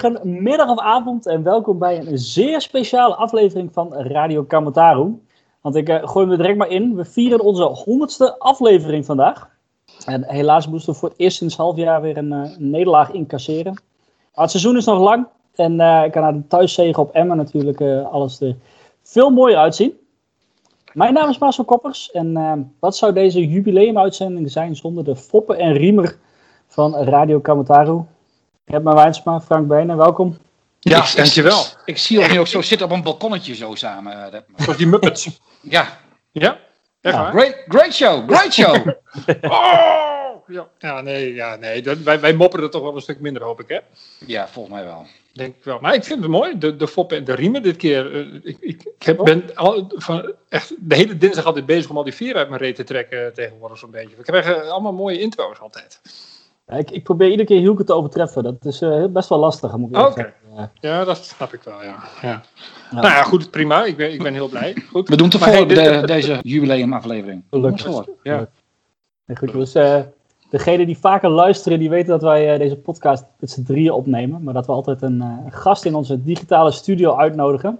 Goedemorgen, middag of avond en welkom bij een zeer speciale aflevering van Radio Kamataru. Want ik uh, gooi me direct maar in. We vieren onze honderdste aflevering vandaag. En helaas moesten we voor het eerst sinds half jaar weer een, een nederlaag incasseren. Maar het seizoen is nog lang. En uh, ik kan naar de thuiszegen op Emma natuurlijk alles er veel mooier uitzien. Mijn naam is Marcel Koppers. En wat zou deze jubileumuitzending zijn zonder de foppen en riemer van Radio Kamataru? Hebma Wijnsma, Frank Benen, welkom. Ja, ik, dankjewel. Ik zie ons nu ook zo zitten op een balkonnetje zo samen. Eh, Zoals die Muppets. ja. Ja? Echt ja. Great, great show, great show. oh! Ja, ja nee, ja, nee. wij, wij mopperen er toch wel een stuk minder, hoop ik, hè? Ja, volgens mij wel. Denk ik wel. Maar ik vind het mooi, de, de foppen en de riemen dit keer. Uh, ik ik, ik heb, ben al, van, echt de hele dinsdag altijd bezig om al die vier uit mijn reet te trekken tegenwoordig zo'n beetje. We krijgen allemaal mooie intro's altijd. Ik, ik, probeer iedere keer Hielke te overtreffen. Dat is uh, best wel lastig. Moet ik Oké. Ja, dat snap ik wel, ja. ja. ja. Nou ja, goed, prima. Ik ben, ik ben heel blij. Goed. We doen tevoren de, deze jubileumaflevering. Gelukkig. Ja. Goed, dus uh, degenen die vaker luisteren, die weten dat wij uh, deze podcast met z'n drieën opnemen. Maar dat we altijd een gast in onze digitale studio uitnodigen.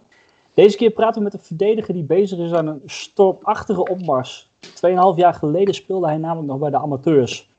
Deze keer praten we met een verdediger die bezig is aan een stormachtige opmars. Tweeënhalf jaar geleden speelde hij namelijk nog bij de amateurs.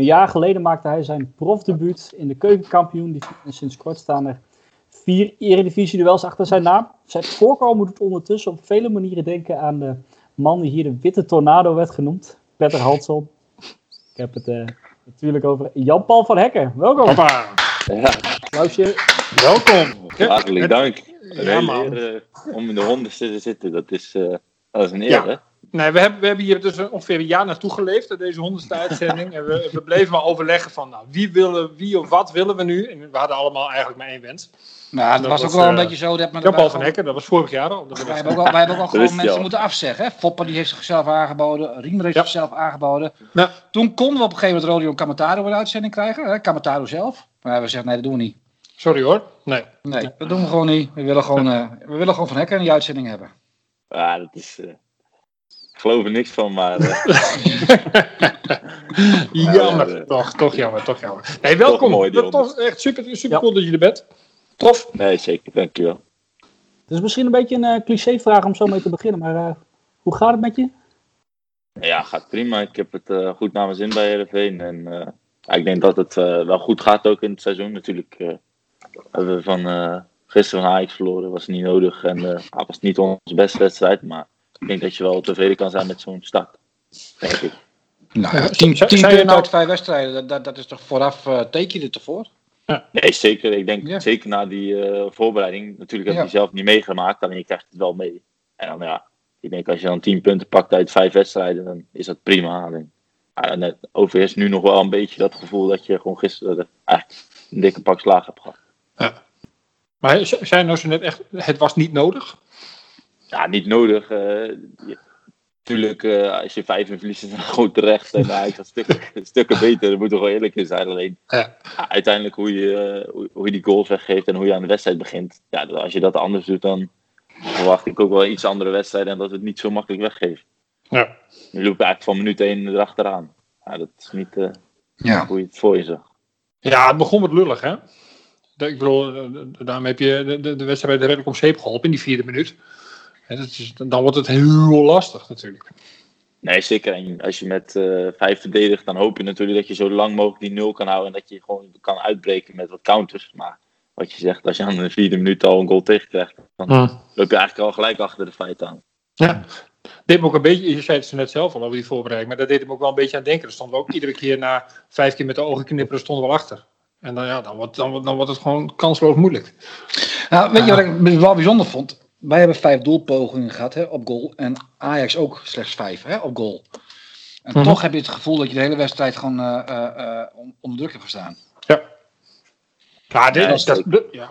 Een jaar geleden maakte hij zijn profdebuut in de keukenkampioen. En sinds kort staan er vier eredivisie-duels achter zijn naam. Zijn voorkomen moet het ondertussen op vele manieren denken aan de man die hier de witte tornado werd genoemd. Petter Halsel. Ik heb het uh, natuurlijk over Jan-Paul van Hekken. Welkom. Papa. Ja. Applausje. Welkom. Hartelijk dank. Ja, man. Eer, uh, om in de honderdste te zitten, dat is, uh, dat is een eer, ja. hè? Nee, we hebben, we hebben hier dus ongeveer een jaar naartoe geleefd, deze honderdste uitzending. En we, we bleven maar overleggen van, nou, wie, willen, wie of wat willen we nu? En we hadden allemaal eigenlijk maar één wens. Nou, dat, was ook wel een beetje zo. Dat men Paul van Hekken, dat was vorig jaar al. Wij hebben ook al, wij hebben ook al gewoon mensen moeten afzeggen. Hè? Die heeft zichzelf aangeboden, Riemer heeft ja. zichzelf aangeboden. Ja. Toen konden we op een gegeven moment Rodeo Kamataro een uitzending krijgen, hè? Kamataro zelf. Maar we zeggen, nee, dat doen we niet. Sorry hoor, nee. Nee, dat doen we gewoon niet. We willen gewoon, uh, we willen gewoon van Hekken in die uitzending hebben. Ja, dat is... Uh geloof er niks van, maar... Uh... jammer, uh, toch, toch jammer, toch jammer. Hey, welkom, mooi, toch echt super, super cool dat je er bent. Tof. Nee, zeker, dankjewel. Het is misschien een beetje een uh, clichévraag om zo mee te beginnen, maar hoe gaat het met je? Ja, gaat prima. Ik heb het goed naar mijn zin bij Heerenveen. En ik denk dat het wel goed gaat ook in het seizoen. Natuurlijk hebben we van gisteren van Ajax verloren, was niet nodig. En het was niet onze beste wedstrijd, maar ik denk dat je wel tevreden kan zijn met zo'n start. Denk ik. Nou, ja, tien, tien punten nou... uit vijf wedstrijden, dat, dat is toch vooraf uh, teken je er toch voor? Ja. Nee, zeker. Ik denk ja. zeker na die uh, voorbereiding. Natuurlijk heb je ja. zelf niet meegemaakt, alleen je krijgt het wel mee. En dan ja, ik denk als je dan tien punten pakt uit vijf wedstrijden, dan is dat prima. Alleen, ja, net overheerst nu nog wel een beetje dat gevoel dat je gewoon gisteren eigenlijk een dikke pak slaag hebt gehad. Ja. Maar zijn nou zo net echt, het was niet nodig? Ja, niet nodig. Uh, Tuurlijk, uh, als je vijf in verliest, is het gewoon terecht. En hij gaat stukken, stukken beter, dat moet toch wel eerlijk in zijn. Alleen ja. uiteindelijk hoe je, uh, hoe, hoe, je die goals weggeeft en hoe je aan de wedstrijd begint. Ja, als je dat anders doet, dan verwacht ik ook wel iets andere wedstrijden en dat we het niet zo makkelijk weggeven. Ja. Je loopt eigenlijk van minuut 1 erachteraan. Ja, dat is niet uh, ja. hoe je het voor je zag. Ja, het begon met lullig, hè? Ik bedoel, daarmee heb je de, de, de wedstrijd redelijk om zeep geholpen in die vierde minuut is, dan wordt het heel lastig natuurlijk. Nee, zeker. En als je met uh, vijf verdedigt, dan hoop je natuurlijk dat je zo lang mogelijk die nul kan houden. En dat je gewoon kan uitbreken met wat counters. Maar wat je zegt, als je aan de vierde minuut al een goal tegenkrijgt, dan hmm. loop je eigenlijk al gelijk achter de feiten aan. Ja, deed me ook een beetje, je zei het net zelf al over die voorbereiding, maar dat deed me ook wel een beetje aan denken. Er stonden we ook iedere keer na vijf keer met de ogen knipperen, stonden we achter. En dan, ja, dan, wordt, dan, dan wordt het gewoon kansloos moeilijk. Nou, weet je wat ik wel bijzonder vond? Wij hebben vijf doelpogingen gehad hè, op goal. En Ajax ook slechts vijf hè, op goal. En mm -hmm. toch heb je het gevoel dat je de hele wedstrijd gewoon uh, uh, onder druk hebt gestaan. Ja. Ja, dit is dat. Ja.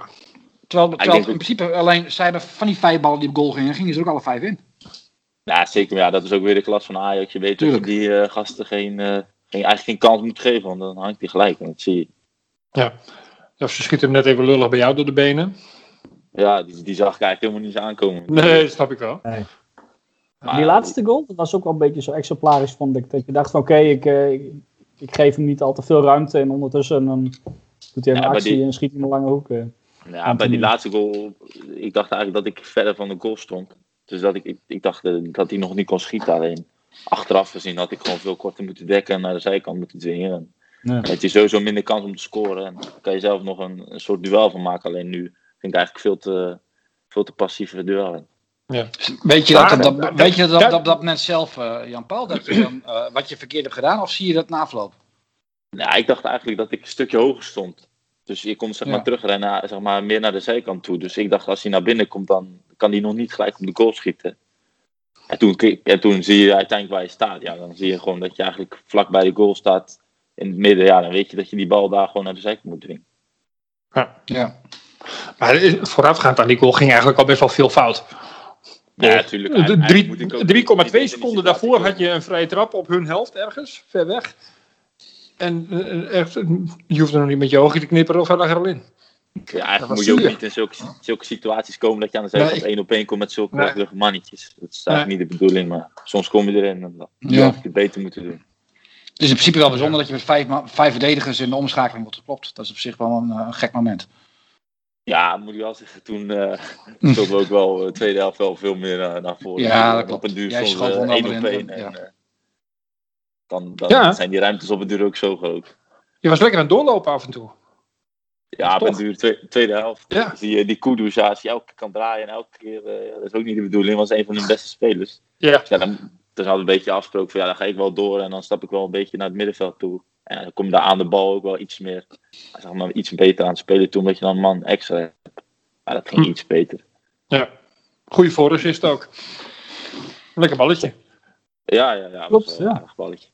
Terwijl, terwijl in principe alleen zijn van die vijf ballen die op goal gingen, gingen ze er ook alle vijf in. Ja, zeker. Ja, dat is ook weer de klas van Ajax. Je weet Tuurlijk. dat je die uh, gasten geen, geen, eigenlijk geen kans moet geven, want dan hangt hij gelijk. En dat zie je. Ja. Of ze schieten hem net even lullig bij jou door de benen. Ja, die, die zag ik eigenlijk helemaal niet aankomen. Nee, dat snap ik wel. Nee. Maar, die laatste goal, dat was ook wel een beetje zo exemplarisch, vond ik. Dat je dacht van, oké, okay, ik, ik, ik, geef hem niet al te veel ruimte. En ondertussen dan Doet hij een actie en schiet hij een lange hoek. ja, bij die laatste goal, ik dacht eigenlijk dat ik verder van de goal stond. Dus dat ik, ik, ik dacht dat hij nog niet kon schieten alleen. Achteraf gezien had ik gewoon veel korter moeten dekken en naar de zijkant moeten dwingen. Ja. Dan heb je sowieso minder kans om te scoren. En dan kan je zelf nog een, een soort duel van maken. Alleen nu vind ik eigenlijk veel te, veel te passieve duel. Ja. Weet je dat, dat, dat, weet je dat, dat, dat moment zelf, uh, Jan Paul, dat je dan, uh, wat je verkeerd hebt gedaan, of zie je dat na afloop? Nou, ik dacht eigenlijk dat ik een stukje hoger stond. Dus je komt zeg maar ja. terugrennen, zeg maar, meer naar de zijkant toe. Dus ik dacht, als hij naar binnen komt, dan kan hij nog niet gelijk op de goal schieten. En toen, en toen zie je uiteindelijk waar je staat. Ja, dan zie je gewoon dat je eigenlijk vlak bij de goal staat in het midden. Ja, dan weet je dat je die bal daar gewoon naar de zijkant moet dwingen. Ja. ja. Maar voorafgaand aan die goal ging eigenlijk al best wel veel fout. Ja, natuurlijk. 3,2 seconden daarvoor had je een vrije trap op hun helft ergens, ver weg. En echt, je hoeft er nog niet met je ogen te knipperen of hij lag er al in. Ja, eigenlijk moet je ook niet in zulke, zulke situaties komen dat je aan de zijkant één op één komt met zulke nee. mannetjes. Dat is eigenlijk niet de bedoeling, maar soms kom je erin en dan ja. je het beter moeten doen. Het is in principe wel bijzonder dat je met vijf, vijf verdedigers in de omschakeling wordt geklopt. Dat is op zich wel een, een gek moment. Ja, moet ik wel zeggen, toen uh, we ook wel de tweede helft wel veel meer uh, naar voren. Ja, dat klopt. Op een duur Jij uh, één op één. En, ja. dan dan ja. zijn die ruimtes op een duur ook zo groot. Je was lekker aan het doorlopen af en toe. Ja, op een duur tweede, tweede helft. Ja. Die, die Kudus, ja, als je elke keer kan draaien en elke keer, dat is ook niet de bedoeling, was een van hun beste spelers. Ja. Dus ja dan, dan hadden we een beetje afgesproken van ja, dan ga ik wel door en dan stap ik wel een beetje naar het middenveld toe. En dan kom je daar aan de bal ook wel iets meer, zeg maar, iets beter aan het spelen toe, omdat je dan een man extra hebt. Maar dat ging hm. iets beter. Ja, goede voorassist ook. Lekker balletje. Ja, ja, ja. Klopt, ja. balletje.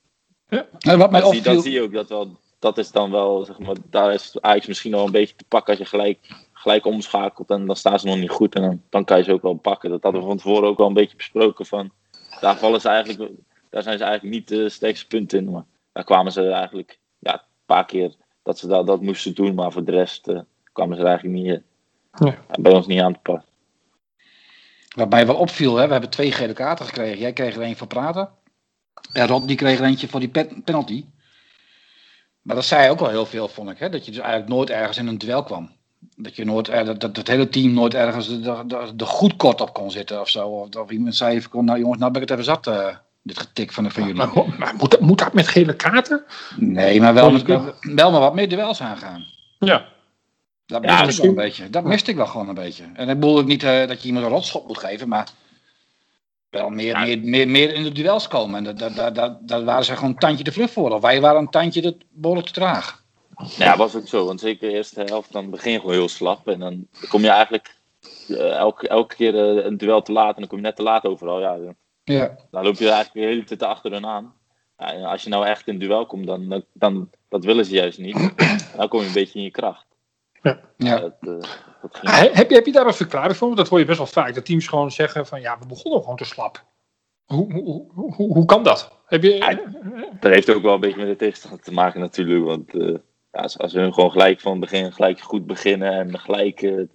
Ja. En wat mij dan, zie, dan zie je ook dat wel, dat is dan wel, zeg maar, daar is Ajax misschien wel een beetje te pakken als je gelijk, gelijk omschakelt en dan staan ze nog niet goed en dan, dan kan je ze ook wel pakken. Dat hadden we van tevoren ook wel een beetje besproken van, daar vallen ze eigenlijk, daar zijn ze eigenlijk niet de sterkste punten in, maar daar kwamen ze eigenlijk ja, een paar keer dat ze dat, dat moesten doen, maar voor de rest uh, kwamen ze er eigenlijk niet, ja. bij ons niet aan te passen. Wat mij wel opviel, hè, we hebben twee gele kaarten gekregen. Jij kreeg er een voor praten. En Rod die kreeg er eentje voor die penalty. Maar dat zei ook wel heel veel, vond ik. Hè? Dat je dus eigenlijk nooit ergens in een duel kwam. Dat, je nooit, dat, dat het hele team nooit ergens er goed kort op kon zitten of zo. Of, of iemand zei even, nou jongens, nou ben ik het even zat, uh, dit getik van, van jullie. Maar, maar moet, dat, moet, dat, met gele kaarten? Nee, maar wel, met, wel maar wat meer duels aangaan. Ja. Dat miste ja, ik wel een beetje. Dat miste ik wel gewoon een beetje. En ik bedoel ook niet uh, dat je iemand een rotschop moet geven, maar wel meer, meer, meer, meer in de duels komen. En daar, daar, daar, waren ze gewoon een tandje te vlug voor. Of wij waren een tandje te, behoorlijk te traag. Ja, was ook zo. Want zeker de eerste helft, dan begin je gewoon heel slap. En dan kom je eigenlijk uh, elke, elke keer uh, een duel te laat. En dan kom je net te laat overal. Ja, dan, ja. dan loop je eigenlijk de hele tijd achter hun aan. Ja, en als je nou echt in een duel komt, dan, dan, dan dat willen ze juist niet. Dan kom je een beetje in je kracht. Ja. ja. Dat, uh, dat heb, je, heb je daar een verklaring voor? Dat hoor je best wel vaak. Dat teams gewoon zeggen van ja, we begonnen gewoon te slap. Hoe, hoe, hoe, hoe kan dat? Heb je... Ja, dat heeft ook wel een beetje met de tegenstander te maken natuurlijk. Want uh, ja, als, als hun gewoon gelijk van het begin gelijk goed beginnen en gelijk uh,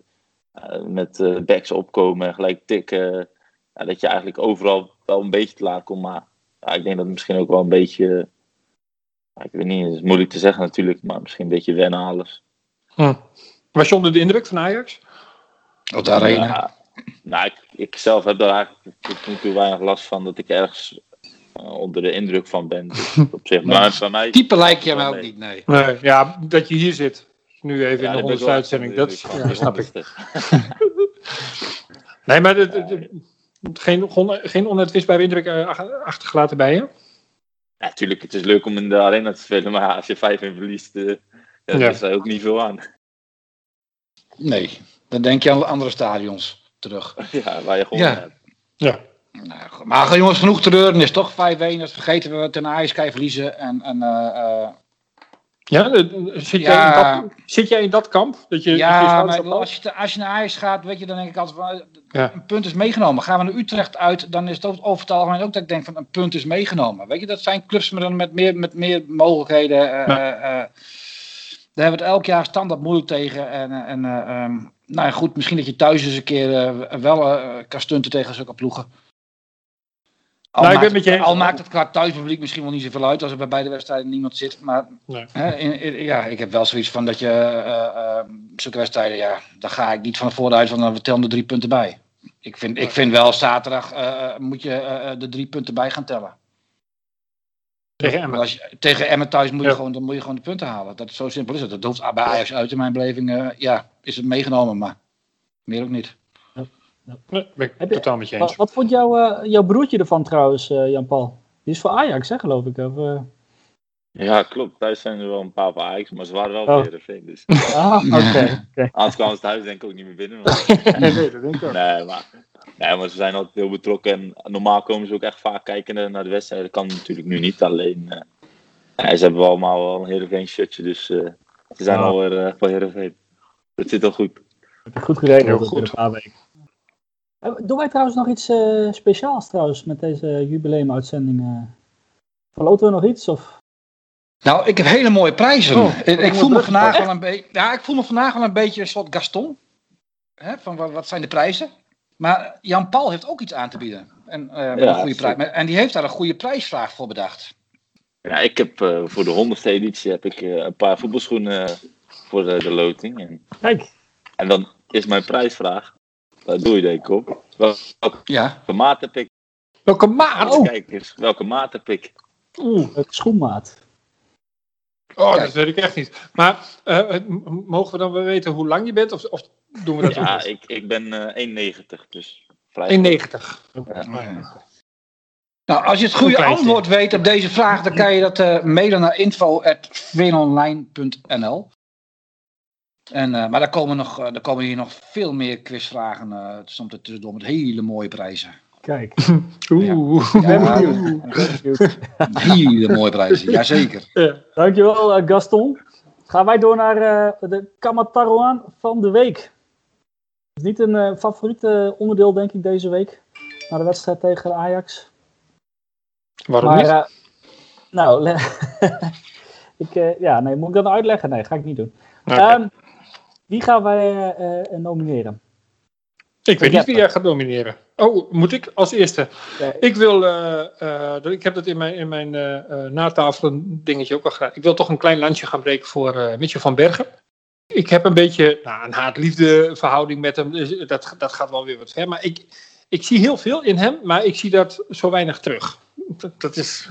met uh, backs opkomen en gelijk tikken. Dat je eigenlijk overal wel een beetje te laat komt. Maar ik denk dat het misschien ook wel een beetje... ik weet niet, het is moeilijk te zeggen natuurlijk. Maar misschien een beetje wennen alles. Hm. Was je onder de indruk van Ajax? Of daarheen? Ja, nou, ik, ik, zelf heb daar eigenlijk tot nu toe weinig last van dat ik ergens uh, onder de indruk van ben. Dus op zich, maar bij mij. Type lijkt je mij ook niet, nee. nee. Ja, dat je hier zit. Nu even ja, in de honderdste uitzending, dat ja, snap ik. nee, maar de, de, de, geen, geen onuitwisbare indruk uh, achtergelaten bij je? Ja, natuurlijk. Het is leuk om in de arena te spelen, maar als je 5 in verliest, uh, ja, daar is er ook niet veel aan. Nee, dan denk je aan andere stadions terug. Ja, waar je gewoon ja. hebt. Ja. Nou, maar jongens, genoeg treuren is toch 5-1. Dat vergeten we ten IJs verliezen. En, en, uh, ja, zit, ja. Jij in dat, zit jij in dat kamp? Dat je, ja, maar als, je, als je naar IJs gaat, weet je, dan denk ik altijd ja. een punt is meegenomen. Gaan we naar Utrecht uit, dan is het over het algemeen ook dat ik denk van een punt is meegenomen. Weet je, dat zijn clubs met, met, meer, met meer mogelijkheden. Uh, ja. Daar hebben we het elk jaar standaard moeilijk tegen. En, en um, nou ja, goed, misschien dat je thuis eens een keer wel kan stunten tegen zulke ploegen. Al, nou, maakt, het, al maakt het qua thuispubliek misschien wel niet zoveel uit als er bij beide wedstrijden niemand zit. Maar nee. hè, in, ja, ik heb wel zoiets van dat je uh, uh, zulke wedstrijden, ja, daar ga ik niet van vooruit van dan we tellen er drie punten bij. Ik vind, ik vind wel zaterdag uh, moet je de drie punten bij gaan tellen. Tegen Emmen. Als je, tegen Emmen thuis moet je, gewoon, dan moet je gewoon de punten halen. Dat, zo simpel is het. Dat hoeft bij Ajax uit in mijn beleving. ja, is het meegenomen, maar meer ook niet. Nee, ben ik totaal met je eens. Wat, wat vond jouw, uh, jouw broertje ervan trouwens, uh, Jan-Paul? Die is voor Ajax, hè, geloof ik. Of, uh... Ja, klopt. Thuis zijn er wel een paar voor Ajax, maar ze waren wel oh. weer Dus. Ah, oké. Okay, okay. Anders kwamen ze thuis denk ik ook niet meer binnen. Maar... nee, dat denk ik ook. Nee, maar, nee, maar ze zijn altijd heel betrokken. En normaal komen ze ook echt vaak kijken naar de wedstrijd. Dat kan natuurlijk nu niet. Alleen, uh, ze hebben allemaal wel een Heerenveen shirtje, dus ze zijn oh. alweer uh, van Heerenveen. Het zit al goed. Heb je goed geregeld in een paar weken. Eh, doen wij trouwens nog iets uh, speciaals trouwens met deze jubileumuitzending? Uh, verloten we nog iets? Of? Nou, ik heb hele mooie prijzen. Oh, ik, ik voel me vandaag wel een beetje. Ja, ik voel me vandaag wel een beetje een soort Gaston. Hè, van wat zijn de prijzen? Maar Jan Paul heeft ook iets aan te bieden. En, uh, ja, een goede prijs. en die heeft daar een goede prijsvraag voor bedacht. Ja, ik heb voor de honderdste editie heb ik een paar voetbalschoenen voor de, de loting. En, Kijk. En dan is mijn prijsvraag. Daar doe je denk ik op. Welke ja. maat heb ik? Welke maat? Oh. Kijk eens, welke maat heb ik? Oeh, welke schoenmaat? Oh, dat weet ik echt niet. Maar uh, mogen we dan wel weten hoe lang je bent? Of, of doen we dat Ja, ik, ik ben uh, 1,90. Dus 1,90. Ja. Nou, als je het goede antwoord weet op deze vraag, dan kan je dat uh, mailen naar info.veenonline.nl. En, uh, maar daar komen, nog, uh, daar komen hier nog veel meer quizvragen uh, soms tussendoor met hele mooie prijzen. Kijk. Oeh. Ja, ja, hele mooie prijzen, jazeker. Ja. Dankjewel Gaston. Gaan wij door naar de Kamataroan van de week. Het is niet een favoriete onderdeel denk ik deze week. Na de wedstrijd tegen Ajax. Waarom maar, niet? nou, ik, ja, nee, moet ik dat nou uitleggen? Nee, ga ik niet doen. Okay. Um, wie gaan wij uh, nomineren? Ik weet niet wie jij gaat nomineren. Oh, moet ik als eerste? Ik wil, uh, uh, ik heb dat in mijn, in mijn natafel een dingetje ook al gedaan. Ik wil toch een klein landje gaan breken voor Mitchell van Bergen. Ik heb een beetje nou, een haat-liefde verhouding met hem. Dus dat, dat gaat wel weer wat ver. Maar ik, ik zie heel veel in hem, maar ik zie dat zo weinig terug. Dat, dat is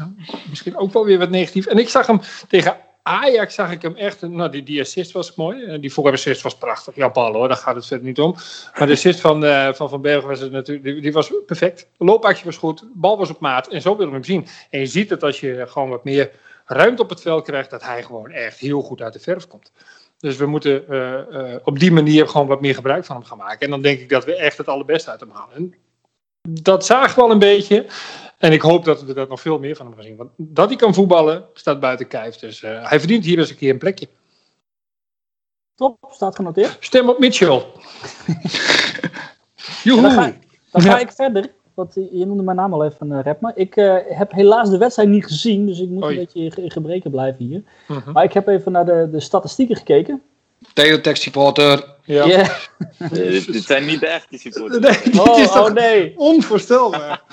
misschien ook wel weer wat negatief. En ik zag hem tegen Ajax zag ik hem echt. Nou, die, die assist was mooi. Eh, die voorassist was prachtig. Ja, Paul hoor, daar gaat het verder niet om. Maar de assist van uh, Van, van Bergen was natuurlijk, die, die, was perfect. De loopactie was goed. Bal was op maat. En zo willen we hem zien. En je ziet het als je gewoon wat meer ruimte op het veld krijgt. Dat hij gewoon echt heel goed uit de verf komt. Dus we moeten uh, op die manier gewoon wat meer gebruik van hem gaan maken. En dan denk ik dat we echt het allerbeste uit hem halen. En dat zagen we al een beetje. En ik hoop dat we dat nog veel meer van hem gaan zien. Want dat hij kan voetballen, staat buiten kijf. Dus uh, hij verdient hier eens een keer een plekje. Top, staat genoteerd. Stem op Mitchell. Joehoe. Dan ga, dan ga ik verder. Want je noemde mijn naam al even, uh, Repma. Ik uh, heb helaas de wedstrijd niet gezien, dus ik moet Oei. een beetje in gebreken blijven hier. Uh -huh. Maar ik heb even naar de, de statistieken gekeken. Teletext supporter. Ja. Yeah. dit, dit, zijn niet de echte supporters. Nee, dit oh, is toch oh, nee. onvoorstelbaar.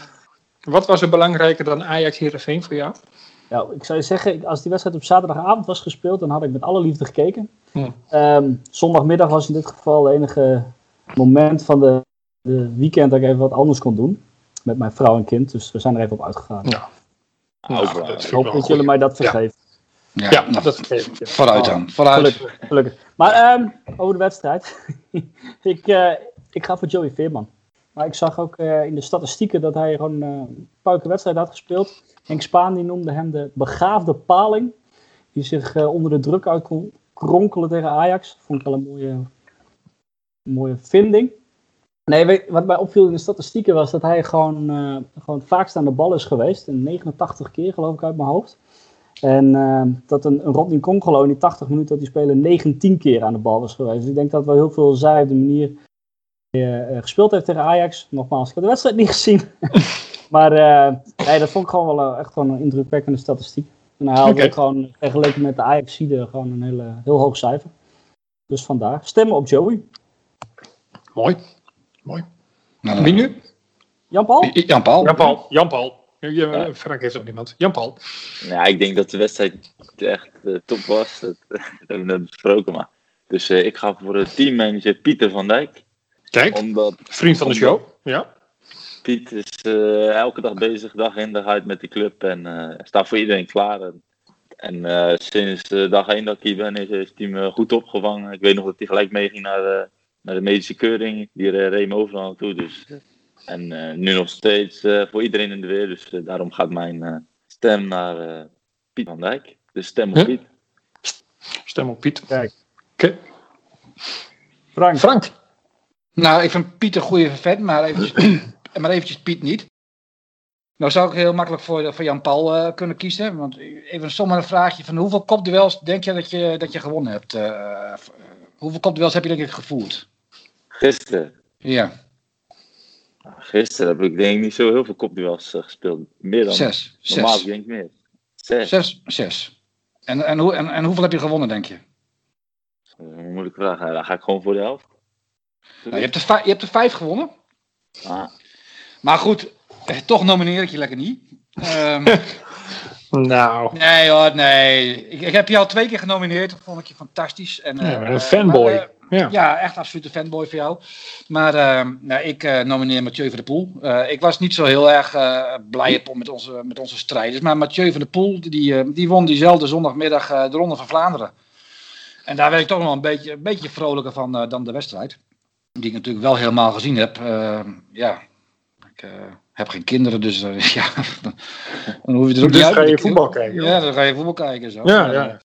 Wat was er belangrijker dan Ajax Heerenveen voor jou? Nou, ik zou je zeggen, als die wedstrijd op zaterdagavond was gespeeld, dan had ik met alle liefde gekeken. Hm. Um, zondagmiddag was in dit geval het enige moment van de, de, weekend dat ik even wat anders kon doen. Met mijn vrouw en kind, dus we zijn er even op uitgegaan. Ja. Nou, nou, ik hoop dat jullie mij dat vergeven. Ja, ja, ja dat vergeef ik. Vooruit dan, vooruit. Gelukkig, gelukkig. Maar um, over de wedstrijd. ik, uh, ik ga voor Joey Veerman. Maar ik zag ook uh, in de statistieken dat hij gewoon uh, een puike wedstrijd had gespeeld. Henk Spaan die noemde hem de begaafde paling. Die zich uh, onder de druk uit kon kronkelen tegen Ajax. Vond ik wel een mooie, mooie vinding. Nee, wat mij opviel in de statistieken was dat hij gewoon, gewoon vaakst aan de bal is geweest. 89 keer geloof ik uit mijn hoofd. En dat een, een Rodney Congolo in die 80 minuten dat die speler 19 keer aan de bal was geweest. Dus ik denk dat wel heel veel zij op de manier uh, gespeeld heeft tegen Ajax. Nogmaals, ik heb de wedstrijd niet gezien. maar uh, nee, dat vond ik gewoon wel echt gewoon een indrukwekkende statistiek. En hij haalde okay. gewoon vergeleken met de Ajax-side gewoon een hele, heel hoog cijfer. Dus vandaar. Stemmen op Joey. Mooi. Mooi. Nou, Wie nu? Jan-Paul? Jan-Paul. Jan-Paul. Jan-Paul. Ja, Frank heeft ook niemand. Jan-Paul. Ja, ik denk dat de wedstrijd echt uh, top was. Dat, dat, hebben we net besproken. Maar. Dus uh, ik ga voor de teammanager Pieter van Dijk. Kijk, omdat, vriend van de show. Ja. Piet is uh, elke dag bezig, dag in dag uit met die club. En staat voor iedereen klaar. En, en sinds dag één dat ik hier ben, is, is het team goed opgevangen. Ik weet nog dat hij gelijk meeging naar de, naar de medische keuring. Die reed me overal naartoe. Dus en uh, nu nog steeds uh, voor iedereen in de weer. Dus uh, daarom gaat mijn stem naar Piet van Dijk. Dus stem op huh? Piet. Stem op Piet. Kijk. Oké. Okay. Frank. Frank. Nou, ik vind Piet een goede vet, maar eventjes, maar eventjes Piet niet. Nou zou ik heel makkelijk voor, voor Jan Paul kunnen kiezen. Want even zomaar een vraagje van hoeveel kopduels denk je dat je, dat je gewonnen hebt? hoeveel kopduels heb je denk ik gevoerd? Gisteren? Ja. Gisteren heb ik denk ik niet zo heel veel kopduels uh, gespeeld. Meer dan zes. Normaal zes. denk ik meer. Zes. Zes. zes. En, en, hoe, en, en hoeveel heb je gewonnen, denk je? Moeilijke vraag. Dan ga ik gewoon voor de helft. Nou, je, hebt er je hebt er vijf gewonnen. Ah. Maar goed, eh, toch nomineer ik je lekker niet. Um, nou. Nee hoor, nee. Ik, ik, heb je al twee keer genomineerd. Dat vond ik je fantastisch. En, ja, een fanboy. Maar, ja. ja, echt absolute fanboy voor jou. Maar uh, nou, ik uh, nomineer Mathieu van der Poel. Uh, ik was niet zo heel erg blij met onze, met onze strijders. Maar Mathieu van der Poel, die, die won diezelfde zondagmiddag de Ronde van Vlaanderen. En daar werd ik toch nog wel een beetje, een beetje vrolijker van dan de wedstrijd. Die ik natuurlijk wel helemaal gezien heb. ja, ik heb geen kinderen, dus ja, dan hoef je er ook dus niet uit. ga je voetbal kijken. Ja, dan ga je voetbal kijken. Zo. Ja, ja.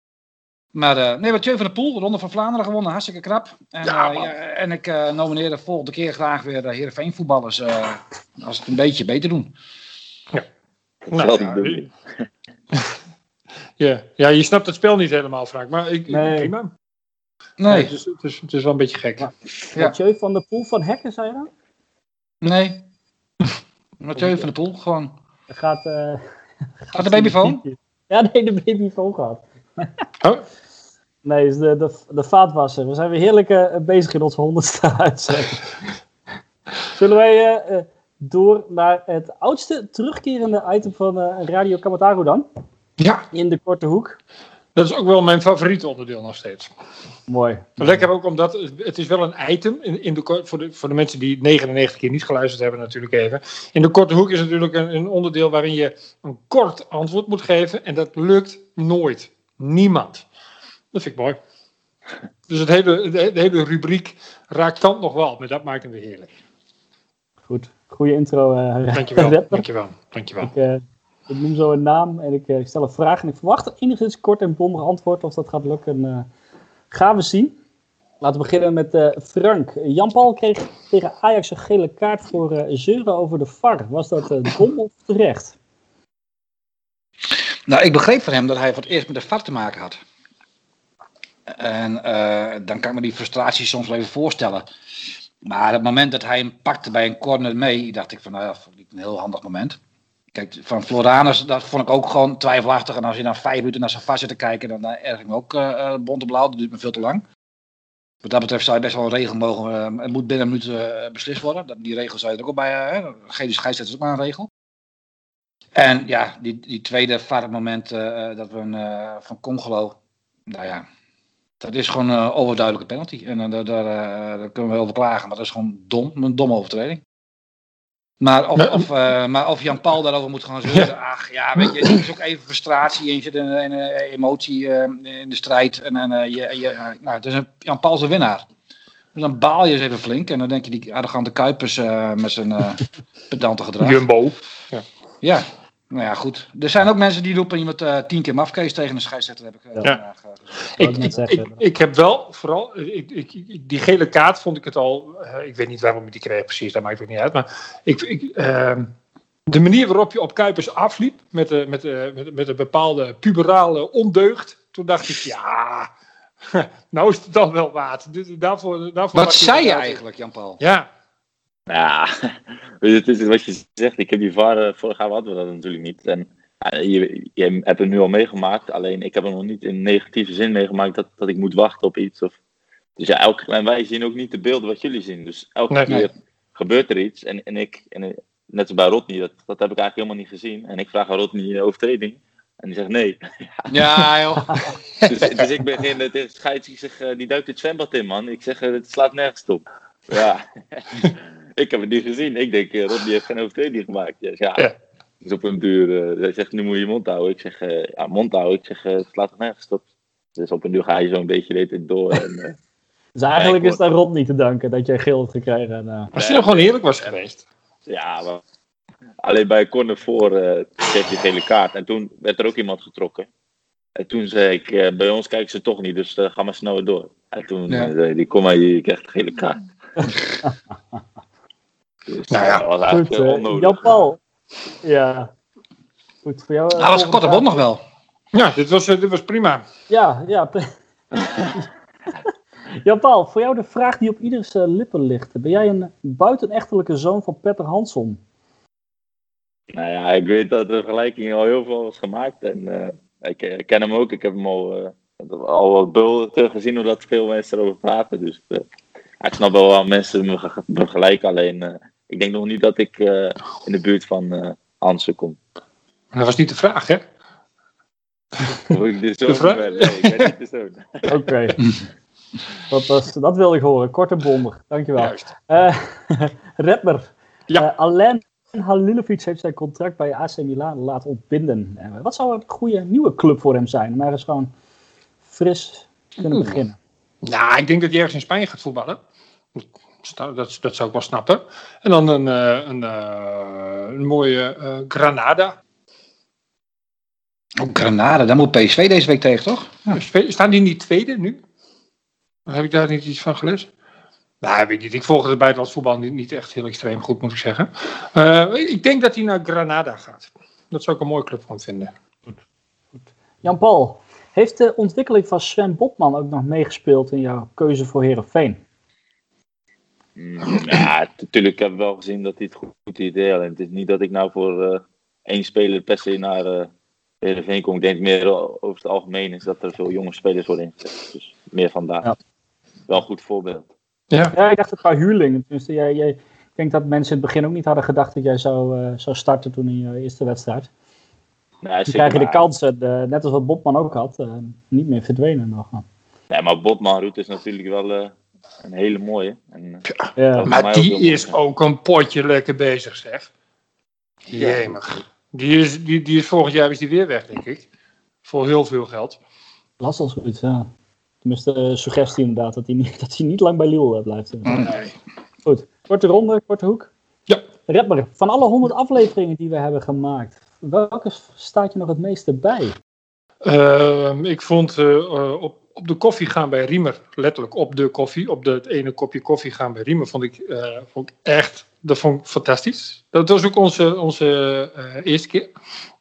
Maar uh, nee, Mathieu van der Poel, de Ronde van Vlaanderen gewonnen, hartstikke knap. En, ja, uh, ja, en ik uh, nomineer de volgende keer graag weer de Heerenveen voetballers als het een beetje beter doen. Ja, nou, ja. ja, je snapt het spel niet helemaal, Frank, maar ik, nee. prima. Nee. het, is, het, is, het, is, wel een beetje gek. Ja. Mathieu van der Poel van Hekken, zei je dan? Nee. Mathieu van der Poel, gewoon. Gaat, gaat de babyfoon? Ja, nee, de babyfoon gaat. Oh. Nee, is de, de, de vaatwasser. We zijn weer heerlijk uh, bezig in onze honderdste uitzending. Zullen wij uh, door naar het oudste terugkerende item van uh, Radio Kamataru dan? Ja. In de korte hoek. Dat is ook wel mijn favoriete onderdeel nog steeds. Mooi. Lekker ook omdat het is wel een item in, in de, voor, de, voor de mensen die 99 keer niet geluisterd hebben natuurlijk even. In de korte hoek is natuurlijk een, een onderdeel waarin je een kort antwoord moet geven en dat lukt nooit. Niemand. Dat vind ik mooi. Dus het hele, de, hele rubriek raakt dan nog wel, maar dat maakt hem weer heerlijk. Goed, goede intro. Uh, dankjewel, dankjewel, dankjewel. Ik, uh, ik noem zo een naam en ik, uh, ik, stel een vraag en ik verwacht enigszins kort en bondig antwoord. Of dat gaat lukken, gaan we zien. Laten we beginnen met Frank. Jan-Paul kreeg tegen Ajax een gele kaart voor zeuren over de VAR. Was dat dom of terecht? Nou, ik begreep van hem dat hij voor het eerst met de VAR te maken had. En uh, dan kan ik me die frustratie soms wel even voorstellen. Maar het moment dat hij hem pakte bij een corner mee, dacht ik van, nou ja, vond ik een heel handig moment. Kijk, van Floranus, dat vond ik ook gewoon twijfelachtig. En als je dan vijf minuten naar zijn vast zit te kijken, dan uh, erg ik me ook uh, blauw. Dat duurt me veel te lang. Wat dat betreft zou je best wel een regel mogen. Het moet binnen een minuut beslist worden. Dat, die regel zou je er ook bij. Uh, geen scheidsrechter is ook maar een regel. En ja, die, die tweede moment dat we een, van Congolo, nou ja, dat is gewoon een overduidelijke penalty. En daar, daar kunnen we over klagen, maar dat is gewoon dom, een domme overtreding. Maar of, of, maar of Jan Paul daarover moet gaan zeuren, ach ja, weet je, het is ook even frustratie en je zit in, in, in emotie in de strijd. En, en je, je, nou, het is een, Jan Paul is een winnaar. Dus dan baal je eens even flink en dan denk je die arrogante Kuipers met zijn pedante gedrag. Jumbo. Ja. Ja, nou ja, goed. Er zijn ook mensen die roepen iemand uh, tien keer mafkees tegen een scheidsrechter. Heb ik, uh, ja. ik, ik, ik, ik, heb wel, vooral, ik, die gele kaart vond ik het al, uh, ik weet niet waarom ik die kreeg precies, dat maakt ook niet uit. Maar ik, ik, ehm, de manier waarop je op Kuipers afliep, met, de, met, de, met, met een bepaalde puberale ondeugd, toen dacht ik, ja, nou is het dan wel waard. Daarvoor, daarvoor Wat zei je eigenlijk, Jan-Paul? Ja, ja, het is wat je zegt. Ik heb die VAR, vorig jaar hadden we dat natuurlijk niet. En je, je hebt het nu al meegemaakt, alleen ik heb het nog niet in negatieve zin meegemaakt dat, dat ik moet wachten op iets. Of, dus ja, elke, en wij zien ook niet de beelden wat jullie zien. Dus elke Nee, keer nee. gebeurt er iets en, en, ik, en net als bij Rodney, dat, dat heb ik eigenlijk helemaal niet gezien. En ik vraag aan Rodney een overtreding. En die zegt nee. ja, joh. dus, dus, ik begin tegen scheids, ik zeg, die duikt het zwembad in, man. Ik zeg, het slaat nergens op. Ja, ik heb het niet gezien. Ik denk, Rodney heeft geen overtreding gemaakt. Dus ja, ja. Dus op een duur, hij zegt, nu moet je je mond houden. Ik zeg, ja, mond houden. Ik zeg, het slaat er nergens op. Dus op een duur ga je zo'n beetje dit door. En, dus eigenlijk is het aan niet te danken dat jij geel hebt gekregen. En, uh... Als je nog gewoon eerlijk was geweest. Ja, maar alleen bij corner voor uh, kreeg je gele kaart. En toen werd er ook iemand getrokken. En toen zei ik, uh, bij ons kijken ze toch niet, dus uh, ga maar sneller door. En toen ja. zei die, kom maar, je krijgt een gele kaart. dus nou ja, dat was eigenlijk Goed, onnodig. Jan-Paul. Ja. Goed, voor jou... Dat was een korte bot nog wel. Ja, dit was, dit was prima. Ja, ja. Jan-Paul, voor jou de vraag die op ieders uh, lippen ligt. Ben jij een buitenechtelijke zoon van Petter Hansson? Nou ja, ik weet dat de vergelijking al heel veel was gemaakt. En uh, ik, ik, ken hem ook. Ik heb hem al, uh, al wat beelden gezien hoe dat veel mensen erover praten. Dus ik snap wel waar mensen me vergelijken. Alleen, ik denk nog niet dat ik in de buurt van Hansen kom. Dat was niet de vraag, hè? De zoon ben? Nee, ik ben niet de zoon. Oké. Dat, was, dat wilde ik horen. Kort en bondig. Dankjewel. Juist. Uh, rapper. Ja. Uh, Alain Halilovic heeft zijn contract bij AC Milan laten ontbinden. Uh, wat zou een goede nieuwe club voor hem zijn? Om ergens gewoon fris kunnen Oeh. beginnen. Nou, ik denk dat hij ergens in Spanje gaat voetballen. Dat, dat zou ik wel snappen. En dan een, een, een mooie Granada. Oh, Granada, daar moet PSV deze week tegen, toch? Ja. Staan die niet tweede nu? Heb ik daar niet iets van gelezen? Nou, weet niet. Ik volg het buitenlands voetbal niet, niet echt heel extreem goed, moet ik zeggen. Uh, ik denk dat hij naar Granada gaat. Dat zou ik een mooie club van vinden. Jan-Paul, heeft de ontwikkeling van Sven Botman ook nog meegespeeld in jouw keuze voor Herenveen? Mm, ja, natuurlijk heb ik wel gezien dat hij het goed, goed idee had. Het is niet dat ik nou voor uh, één speler per se naar uh, Heerenveen kom. Ik denk meer over het algemeen is dat er veel jonge spelers worden ingezet. Dus meer vandaag. Ja. Wel een goed voorbeeld. Ja, ja ik dacht het qua huurling. Dus jij, jij, ik denk dat mensen in het begin ook niet hadden gedacht dat jij zou, uh, zou starten toen in je eerste wedstrijd. Nee, dan krijg je de kansen, uh, net als wat Botman ook had, uh, niet meer verdwenen nog. Nee, maar Botman-route is natuurlijk wel een hele mooie. En, ja. Maar die is ook een potje lekker bezig, zeg. Jemig. Die is, die, die is volgend jaar is die weer weg, denk ik. Voor heel veel geld. Lastig zoiets, ja. Tenminste, uh, suggestie inderdaad, dat hij niet, dat hij niet lang bij Lille uh, blijft. Nee. Goed, korte ronde, korte hoek. Ja. Rapper, van alle honderd afleveringen die we hebben gemaakt, welke staat je nog het meeste bij? Uh, ik vond uh, op, op de koffie gaan bij Riemer, letterlijk op de koffie, op de, het ene kopje koffie gaan bij Riemer, vond ik, uh, vond echt, dat vond fantastisch. Dat was ook onze, onze eerste keer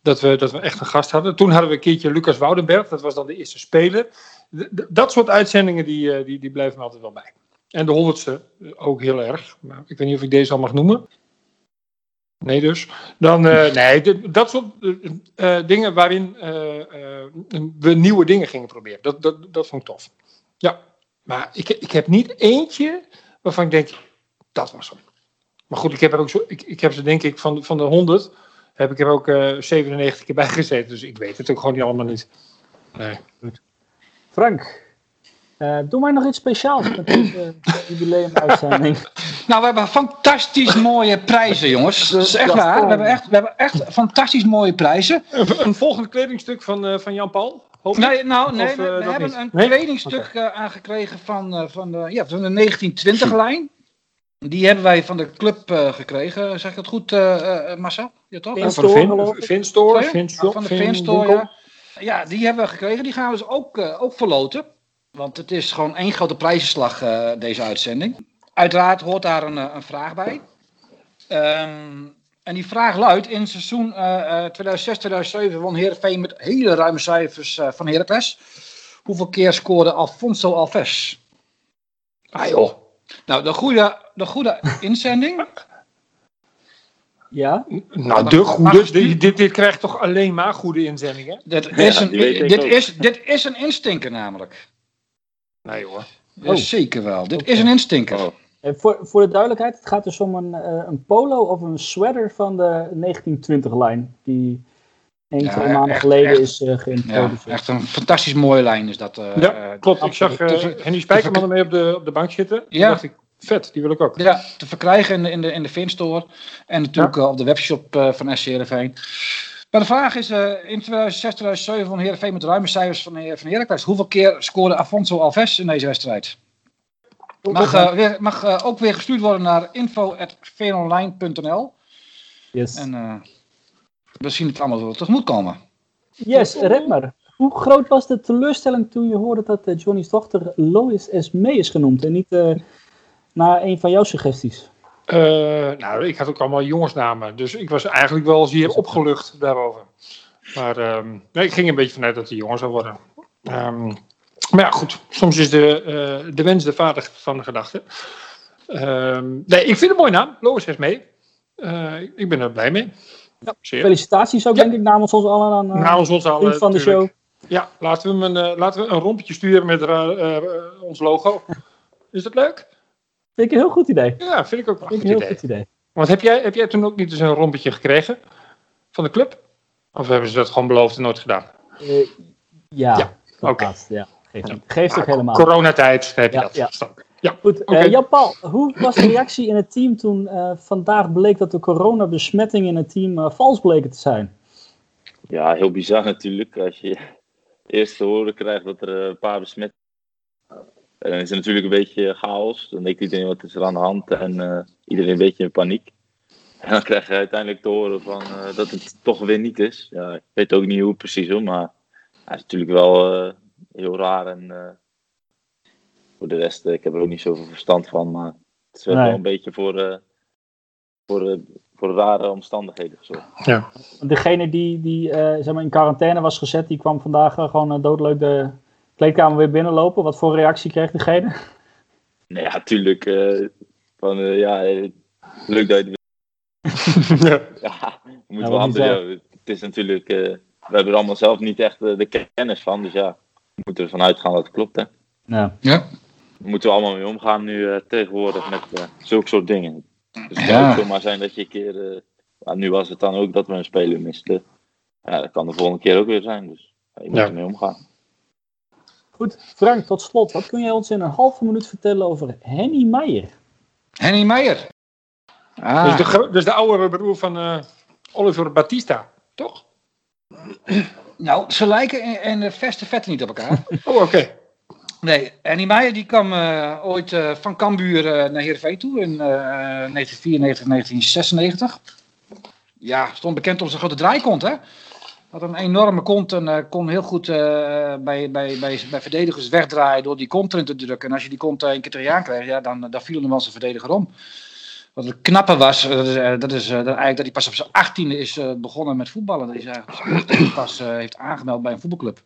dat we, dat we echt een gast hadden. Toen hadden we een keertje Lucas Woudenberg, dat was dan de eerste speler dat soort uitzendingen die, eh, die, die blijven me altijd wel bij. En de honderdste ook heel erg. Maar ik weet niet of ik deze al mag noemen. Nee, dus. Dan, uh, nee, dat soort uh, dingen waarin we nieuwe dingen gingen proberen. Dat, dat, dat vond ik tof. Ja, maar ik, ik heb niet eentje waarvan ik denk, dat was hem. Maar goed, ik heb er ook zo, ik, ik heb ze denk ik van, van de 100, heb ik er ook 97 keer bij gezeten. Dus ik weet het ook gewoon niet allemaal niet. Nee. Frank, uh, doe mij nog iets speciaals met deze jubileumuitzending. Nou, we hebben fantastisch mooie prijzen, jongens. Dat is echt waar. We hebben echt, we hebben echt fantastisch mooie prijzen. Een, een volgend kledingstuk van, uh, van Jan Paul? Nee, nou, nee, of, uh, we hebben niet? een nee? kledingstuk okay. aangekregen van, van, de, ja, van de 1920-lijn. Die hebben wij van de club gekregen. Zeg ik dat goed, Marcel? Ja, toch? Finstore, Finstore, Finstore, van de Finstore, ja ja, die hebben we gekregen. Die gaan we dus ook, uh, ook verloten. Want het is gewoon één grote prijzenslag, uh, deze uitzending. Uiteraard hoort daar een, eh, een vraag bij. Um, en die vraag luidt, in seizoen 2006-2007 won Heerenveen met hele ruime cijfers van Heracles. Hoeveel keer scoorde Alfonso Alves? Ah joh. Nou, de goede, de goede inzending ja? Nou, de goede, dit, dit, dit, krijgt toch alleen maar goede inzendingen? Dit is, een, dit, is, dit is een instinker namelijk. Nee hoor. Oh. Zeker wel. Dit okay. is een instinker. Oh. voor, voor de duidelijkheid, het gaat dus om een, een polo of een sweater van de 1920-lijn. Die een, ja, twee maanden geleden is uh, geïntroduceerd. Ja, echt een fantastisch mooie lijn is dat. Uh, ja, klopt. Ik zag uh, Henny Spijkerman ermee op de, op de bank zitten. Ja. dacht ik, vet, die wil ik ook. Ja, te verkrijgen in de, in de, in de Finstore. En natuurlijk op de webshop van SC Heerenveen. Maar de vraag is, in 2006, 2007 van Heerenveen met ruime cijfers van, van Heracles. Hoeveel keer scoorde Afonso Alves in deze wedstrijd? Mag, weer, mag ook weer gestuurd worden naar info.veenonline.nl. Yes. En we zien het allemaal wel tegemoet komen. Yes, red maar. Hoe groot was de teleurstelling toen je hoorde dat uh, Johnny's dochter Lois Esme is genoemd en niet uh, naar een van jouw suggesties? Uh, nou, ik had ook allemaal jongensnamen, dus ik was eigenlijk wel zeer opgelucht daarover. Maar um, nee, ik ging een beetje vanuit dat hij jongen zou worden. Um, maar ja, goed, soms is de, de wens de vader van de gedachte. Um, nee, ik vind het een mooie naam, Lois Esme. ik ben er blij mee. Ja, Felicitaties ook, denk ik, namens ons allen aan namens ons allen, van de show. Ja, laten we, hem een, laten we een rompetje sturen met ons logo. Is dat leuk? Vind ik een heel goed idee. Ja, vind ik ook een, een heel idee. goed idee. Want heb jij, heb jij toen ook niet eens een rompetje gekregen van de club? Of hebben ze dat gewoon beloofd en nooit gedaan? ja, ja. oké. Ja, geeft, geeft ook helemaal. Coronatijd heb je dat. Ja. Ja, goed. Okay. Uh, Jan-Paul, hoe was de reactie in het team toen uh, vandaag bleek dat de coronabesmettingen in het team uh, vals bleken te zijn? Ja, heel bizar natuurlijk. Als je eerst te horen krijgt dat er een paar besmettingen dan is het natuurlijk een beetje chaos. Dan denkt iedereen wat is er aan de hand en iedereen een beetje in paniek. En dan krijg je uiteindelijk te horen van, dat het toch weer niet is. Ja, ik weet ook niet hoe precies hoor, maar het is natuurlijk wel heel raar en voor de rest, eh, ik heb er ook niet zoveel verstand van. Maar het is wel, een beetje voor, uh, voor, uh, voor rare omstandigheden gezorgd. Ja. Degene die, die zeg maar in quarantaine was gezet, die kwam vandaag gewoon doodleuk de kleedkamer weer binnenlopen. Wat voor reactie kreeg degene? Nee, ja, tuurlijk. van, ja, leuk dat je ja. ja, we moeten wel anders. Ja, het is natuurlijk, we hebben er allemaal zelf niet echt de kennis van. Dus ja, we moeten ervan uitgaan dat het klopt. Hè. Ja. ja moeten we allemaal mee omgaan nu uh, tegenwoordig met uh, zulke soort dingen. Dus het ja. kan zomaar zijn dat je een keer, uh, nu was het dan ook dat we een speler misten. Ja, dat kan de volgende keer ook weer zijn, dus je moet ja. ermee omgaan. Goed, Frank, tot slot, wat kun jij ons in een halve minuut vertellen over Henny Meijer? Henny Meijer? Ah. Dus, de, dus de oude broer van Oliver Batista, toch? Nou, ze lijken in, de verste vetten niet op elkaar. oh, oké. Nee, Annie Meijer die kwam uh, ooit uh, van Cambuur uh, naar Heerenveen toe in 1994, 1996. Ja, stond bekend om zijn grote draaikont, hè. Had een enorme kont en kon heel goed bij, bij, bij, bij verdedigers wegdraaien door die kont erin te drukken. En als je die kont een keer tegen kreeg, ja, dan, dan viel hem wel zijn verdediger om. Wat het knappe was, dat is, dat dat eigenlijk dat hij pas op zijn achttiende is begonnen met voetballen. Dat hij zich pas heeft aangemeld bij een voetbalclub.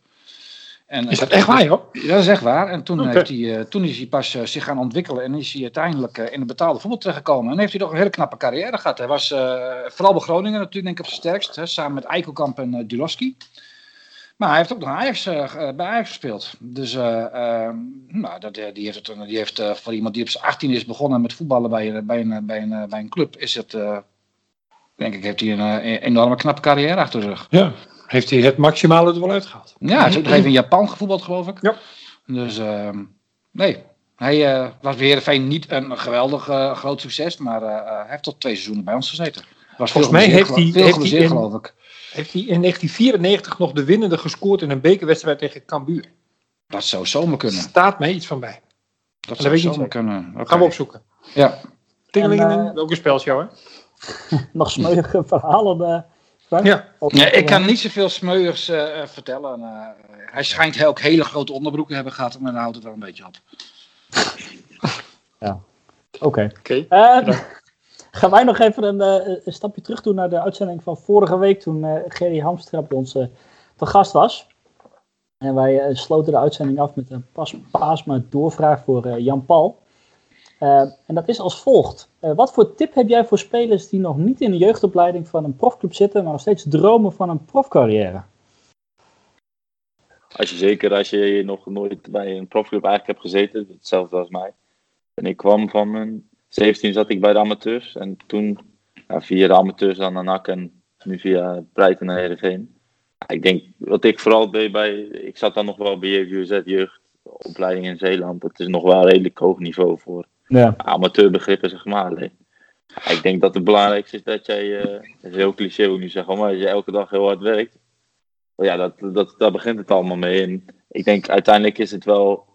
En, is dat echt waar, joh? Dat is echt waar. En toen, heeft hij, uh, toen is hij pas uh, zich gaan ontwikkelen en is hij uiteindelijk uh, in de betaalde voetbal terechtgekomen. En heeft hij toch een hele knappe carrière gehad. Hij was vooral bij Groningen natuurlijk denk ik op zijn sterkst, hè, samen met Eikelkamp en uh, Dulowski. Maar hij heeft ook nog Ajax, bij Ajax gespeeld. Dus ehm, nou, dat, die heeft, het, die heeft voor iemand die op zijn 18 is begonnen met voetballen bij, bij, een, bij, een, bij een club, is het, denk ik, heeft hij een enorme knappe carrière achter de rug. Ja, heeft hij het maximale er wel uitgehaald. Ja, hij ook even in Japan gevoetbald, geloof ik. Ja. Dus uh, nee, hij uh, was weer fijn niet een geweldig uh, groot succes, maar uh, hij heeft tot twee seizoenen bij ons gezeten. Was Volgens mij heeft hij, heeft hij in, geloof ik. Heeft hij in 1994 nog de winnende gescoord in een bekerwedstrijd tegen Cambuur. Dat zou zomaar kunnen. Staat mij iets van bij. Dat, zou zomaar kunnen. Okay. Gaan we opzoeken. Ja. Tingelingen, welke spelshow hè? nog smeuïge verhalen ja. ja. ik kan niet zoveel smeuigs uh, vertellen. Uh, hij schijnt ook hele grote onderbroeken hebben gehad, maar dan houdt het wel een beetje op. Ja, oké. Okay. Uh, gaan wij nog even een, een, stapje terug doen naar de uitzending van vorige week toen uh, Gerry Hamstra bij ons te gast was. En wij sloten de uitzending af met een pas, doorvraag voor Jan Paul. Uh, en dat is als volgt. Uh, wat voor tip heb jij voor spelers die nog niet in de jeugdopleiding van een profclub zitten, maar nog steeds dromen van een profcarrière? Als je zeker als je nog nooit bij een profclub eigenlijk hebt gezeten, hetzelfde als mij, En ik kwam van mijn 17 zat ik bij de amateurs. En toen ja, via de amateurs dan naar NAC en nu via Breiten naar Heerenveen. ik denk, wat ik vooral deed bij, ik zat dan nog wel bij JVZ jeugd, opleiding in Zeeland. Dat is nog wel een redelijk hoog niveau voor ja. amateurbegrippen, zeg maar. Ik denk dat het belangrijkste is dat jij, uh, dat is heel cliché hoe nu zeggen, maar als je elke dag heel hard werkt, ja, dat, dat, daar begint het allemaal mee. En ik denk uiteindelijk is het wel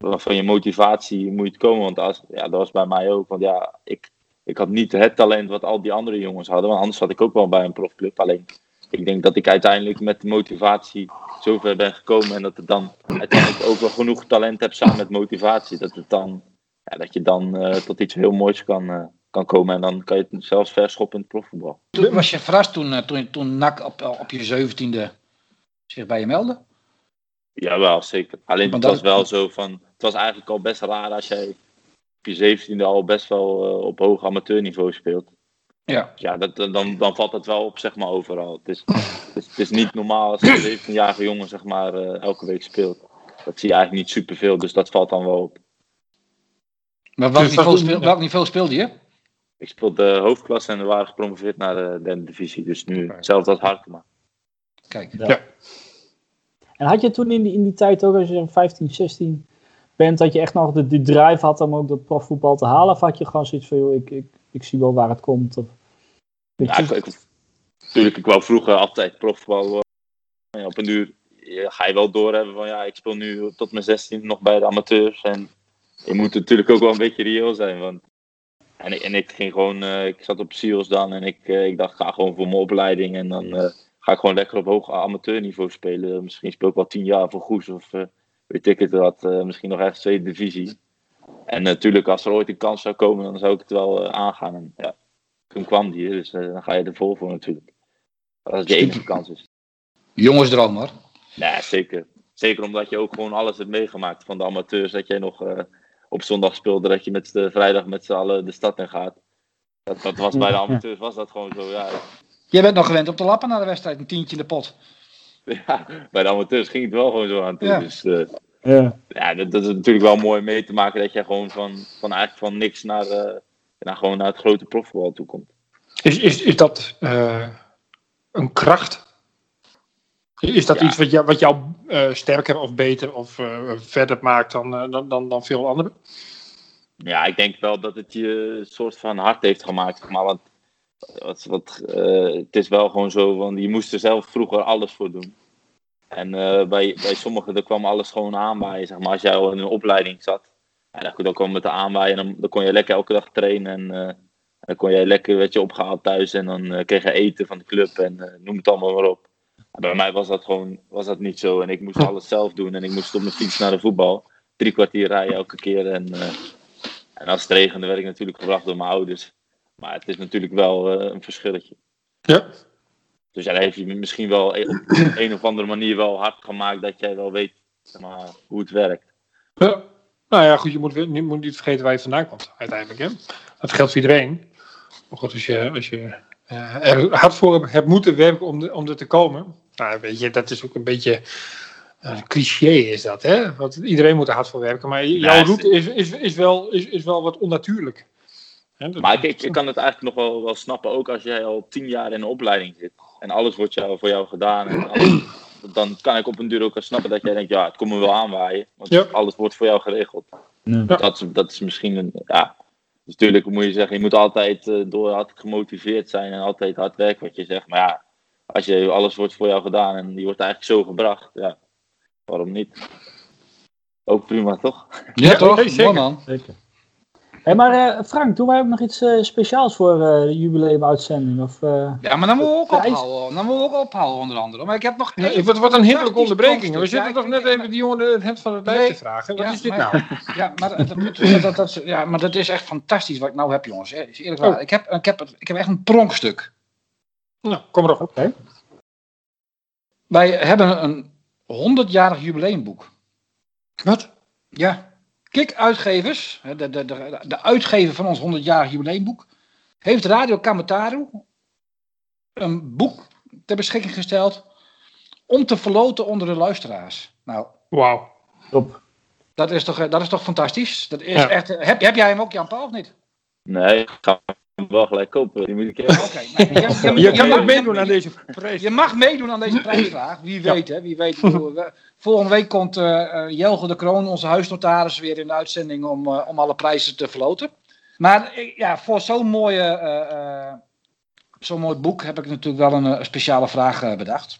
van je motivatie moet komen. Want als, ja, dat was bij mij ook. Want ja, ik, ik had niet het talent wat al die andere jongens hadden. Want anders had ik ook wel bij een profclub. Alleen ik denk dat ik uiteindelijk met de motivatie zover ben gekomen. En dat het dan uiteindelijk ook wel genoeg talent heb samen met motivatie. Dat, het dan, ja, dat je dan uh, tot iets heel moois kan, uh, kan komen. En dan kan je het zelfs verschoppen in het profvoetbal. Toen was je verrast toen, uh, toen, toen NAC op, op je zeventiende zich bij je meldde? Jawel, zeker. Alleen het was wel zo van. Het was eigenlijk al best raar als jij op je zeventiende al best wel uh, op hoog amateurniveau speelt. Ja, ja dat, dan, dan valt het wel op, zeg maar, overal. Het is, het is, het is niet normaal als een 17-jarige jongen, zeg maar, uh, elke week speelt. Dat zie je eigenlijk niet superveel, dus dat valt dan wel op. Maar welk, dus niveau, speel, welk niveau speelde je? Ik speelde hoofdklasse en we waren gepromoveerd naar de derde divisie. Dus nu hetzelfde als Harkema. Kijk. Ja. En had je toen in die, in die tijd ook, als je 15, 16 bent, dat je echt nog de, de drive had om ook dat profvoetbal te halen? Of had je gewoon zoiets van, joh, ik, ik, ik zie wel waar het komt? Of, ja, ik, ik, natuurlijk, ik wou vroeger altijd profvoetbal. Ja, op een uur ga je wel doorhebben van, ja, ik speel nu tot mijn 16 nog bij de amateurs. En je moet natuurlijk ook wel een beetje reëel zijn, want en ik, en ik ging gewoon, uh, ik zat op SEALS dan en ik, uh, ik dacht, ga gewoon voor mijn opleiding en dan uh, ga ik gewoon lekker op hoog amateurniveau spelen. Misschien speel ik wel tien jaar voor Goes of weet ik het wat. Misschien nog ergens tweede divisie. En natuurlijk, als er ooit een kans zou komen, dan zou ik het wel aangaan. En, ja, toen kwam die, dus dan ga je er vol voor natuurlijk. Als het je enige kans is. Jongensdroom hoor. Ja, zeker. Zeker omdat je ook gewoon alles hebt meegemaakt van de amateurs. Dat jij nog op zondag speelde, dat je met de vrijdag met z'n allen de stad in gaat. Dat, dat was bij de amateurs was dat gewoon zo. Ja, Jij bent nog gewend op te lappen na de wedstrijd, een tientje in de pot. Ja, bij de amateurs ging het wel gewoon zo aan toe. Ja. Dus uh, ja, ja dat, dat, is natuurlijk wel mooi mee te maken dat je gewoon van, van eigenlijk van niks naar, uh, naar, gewoon naar het grote profvoetbal toe komt. Is, is, is dat uh, een kracht? Is dat ja. iets wat jou, wat jou sterker of beter of verder maakt dan, dan, dan, dan veel anderen? Ja, ik denk wel dat het je een soort van hart heeft gemaakt. Maar wat, wat, het is wel gewoon zo, want je moest er zelf vroeger alles voor doen. En bij, bij sommigen er kwam alles gewoon aanwaaien. Zeg maar. Als jij al in een opleiding zat, en dan, dan kwam het aanwaaien en dan, dan kon je lekker elke dag trainen. En, dan kon je lekker werd je opgehaald thuis en dan kreeg je eten van de club en noem het allemaal maar op. Bij mij was dat gewoon was dat niet zo. En ik moest alles zelf doen en ik moest op mijn fiets naar de voetbal. Drie kwartier rijden elke keer. En, en als het regende werd ik natuurlijk gebracht door mijn ouders. Maar het is natuurlijk wel uh, een verschilletje. Ja. Dus ja, dan heeft je misschien wel op een of andere manier wel hard gemaakt dat jij wel weet zeg maar, hoe het werkt. Ja. Nou ja, goed, je moet, je moet niet vergeten waar je vandaan komt uiteindelijk. Hè? Dat geldt voor iedereen. Maar goed, als je, als je er hard voor hebt moeten werken om, de, om er te komen. Nou, weet je, dat is ook een beetje een cliché is dat, hè? Want iedereen moet er hard voor werken. Maar jouw route is, is, is, wel, is, is wel wat onnatuurlijk maar ik, ik, kan het eigenlijk nog wel, wel snappen, ook als jij al tien jaar in een opleiding zit en alles wordt jou, voor jou gedaan. En alles, dan kan ik op een duur ook wel snappen dat jij denkt, ja, het komt me wel aanwaaien, want alles wordt voor jou geregeld. Ja. Dat, dat is misschien een, ja, dus natuurlijk moet je zeggen, je moet altijd uh, door hard gemotiveerd zijn en altijd hard werken wat je zegt. Maar ja, als je alles wordt voor jou gedaan en die wordt eigenlijk zo gebracht, ja, waarom niet? Ook prima, toch? Ja, toch? Zeker. man. Zeker. Hey, maar uh, Frank, doen wij ook nog iets uh, speciaals voor uh, de jubileumuitzending? Of, ja, maar dan moeten we ook ophouden. Dan moeten we ook ophouden, onder andere. Maar ik heb nog. Nee, het wordt een heerlijke onderbreking. We zitten toch net even die jongen het hemd van het lijf te vragen. Wat ja, is dit maar, nou? Ja maar dat, dat, dat, ja, maar dat is echt fantastisch wat ik nou heb, jongens. Is eerlijk waar. Oh. Ik, heb, ik, heb, ik heb echt een pronkstuk. Nou, kom erop. Oké. Okay. Wij hebben een 100-jarig jubileumboek. Wat? Ja. Kik Uitgevers, de, de, de, de uitgever van ons 100-jarig jubileumboek, heeft Radio Kamataru een boek ter beschikking gesteld om te verloten onder de luisteraars. Nou, wauw. Dat Dat is toch, dat is toch fantastisch? Dat is echt, heb, heb jij hem ook, Jan Paul, of niet? Nee, ik ga hem wel gelijk kopen. Die moet ik hebben. Okay, je, je, ook meedoen aan deze prijs. Je mag meedoen aan deze prijsvraag. Wie weet, hè? Wie weet. Volgende week komt uh, Jelge de Kroon, onze huisnotaris, weer in de uitzending om, uh, om alle prijzen te verloten. Maar ja, voor zo'n mooie, uh, zo'n mooi boek heb ik natuurlijk wel een, speciale vraag bedacht.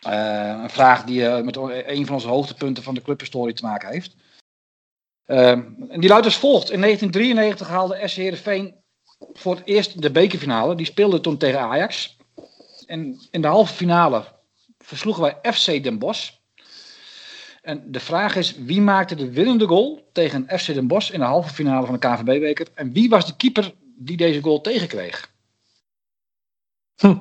een vraag die met een van onze hoogtepunten van de clubhistorie te maken heeft. en die luidt als volgt. In 1993 haalde SC Heerenveen voor het eerst de bekerfinale. Die speelde toen tegen Ajax. En in de halve finale versloegen wij FC Den Bosch. En de vraag is, wie maakte de winnende goal tegen FC Den Bosch in de halve finale van de KVB-beker? En wie was de keeper die deze goal tegenkreeg? Hm.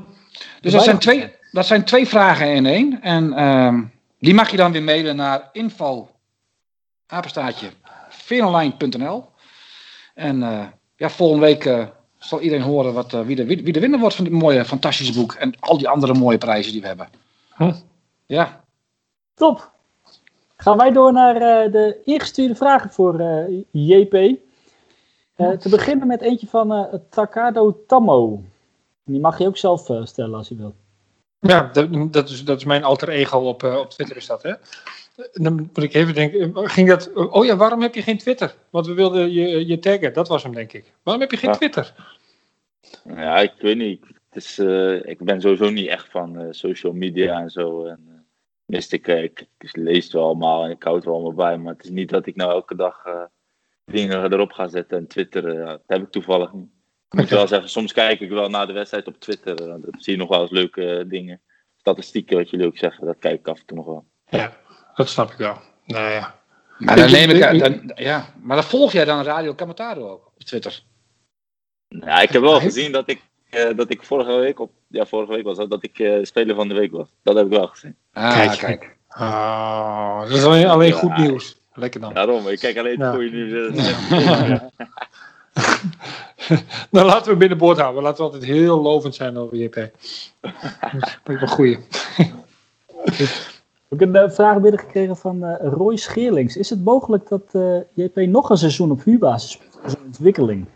Dus dat zijn, twee, dat zijn twee vragen in één. En uh, die mag je dan weer mailen naar info apenstaatje En uh, ja, volgende week uh, zal iedereen horen wat, uh, wie, de, wie, de winnaar wordt van dit mooie, fantastische boek. En al die andere mooie prijzen die we hebben. Ja. Top. Gaan wij door naar uh, de ingestuurde vragen voor uh, JP. Uh, te beginnen met eentje van Takado Tammo. Die mag je ook zelf stellen als je wilt. Ja, dat, dat, is, dat is mijn alter ego op, op Twitter is dat, hè? Dan moet ik even denken, ging dat... Oh ja, waarom heb je geen Twitter? Want we wilden je, je taggen, dat was hem denk ik. Waarom heb je geen Twitter? Ja, ik weet niet. Het is, ik ben sowieso niet echt van social media en zo. En, Mist ik, eh, ik, ik, lees het wel allemaal en ik houd wel allemaal bij. Maar het is niet dat ik nou elke dag dingen erop ga zetten. En Twitter, uh, dat heb ik toevallig niet. Ik moet wel zeggen, soms kijk ik wel naar de wedstrijd op Twitter. Dan zie je nog wel eens leuke dingen. Statistieken, wat jullie ook zeggen, dat kijk ik af en toe nog wel. Ja, dat snap ik wel. Nou ja. Maar dan neem ik, dan, ja, maar dan volg jij dan Radio Camataro ook op Twitter? Ja, ik heb wel gezien dat ik uh, dat ik vorige week, op, ja, vorige week was dat, dat ik uh, speler van de week was. Dat heb ik wel gezien. Ah, kijk, kijk. Ah, dat is alleen, alleen goed nieuws. Lekker dan. Daarom, ik kijk alleen het goede nieuws. dan laten we binnenboord houden. Laten we altijd heel lovend zijn over JP. dat is een goeie. Ik heb een vraag binnengekregen van uh, Roy Scheerlings. Is het mogelijk dat uh, JP nog een seizoen op huurbasis speelt? Zo'n ontwikkeling.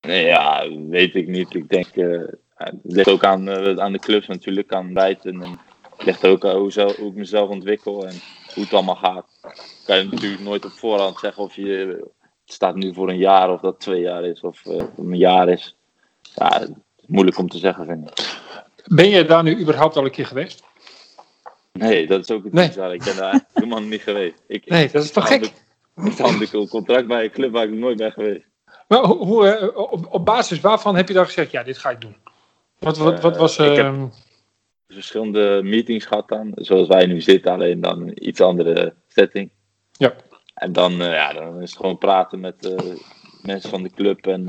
Ja, weet ik niet. Ik denk, uh, het ligt ook aan, uh, aan de clubs natuurlijk, aan bijten. En het ligt ook aan hoe, zelf, hoe ik mezelf ontwikkel en hoe het allemaal gaat. Kan je natuurlijk nooit op voorhand zeggen of je, het staat nu voor een jaar of dat twee jaar is of uh, een jaar is. Ja, is moeilijk om te zeggen, vind ik. Ben je daar nu überhaupt al een keer geweest? Nee, dat is ook het nee. Ik ben daar helemaal niet geweest. Ik, nee, dat is toch gek? Ik had een contract bij een club waar ik nooit ben geweest. Maar hoe, eh, op, op, basis waarvan heb je dan gezegd, ja, dit ga ik doen? Wat, wat, wat was... Uh, ik heb ehm, verschillende meetings gehad dan, zoals wij nu zitten, alleen dan een iets andere setting. Ja. En dan, uh, ja, dan is het gewoon praten met uh, mensen van de club. En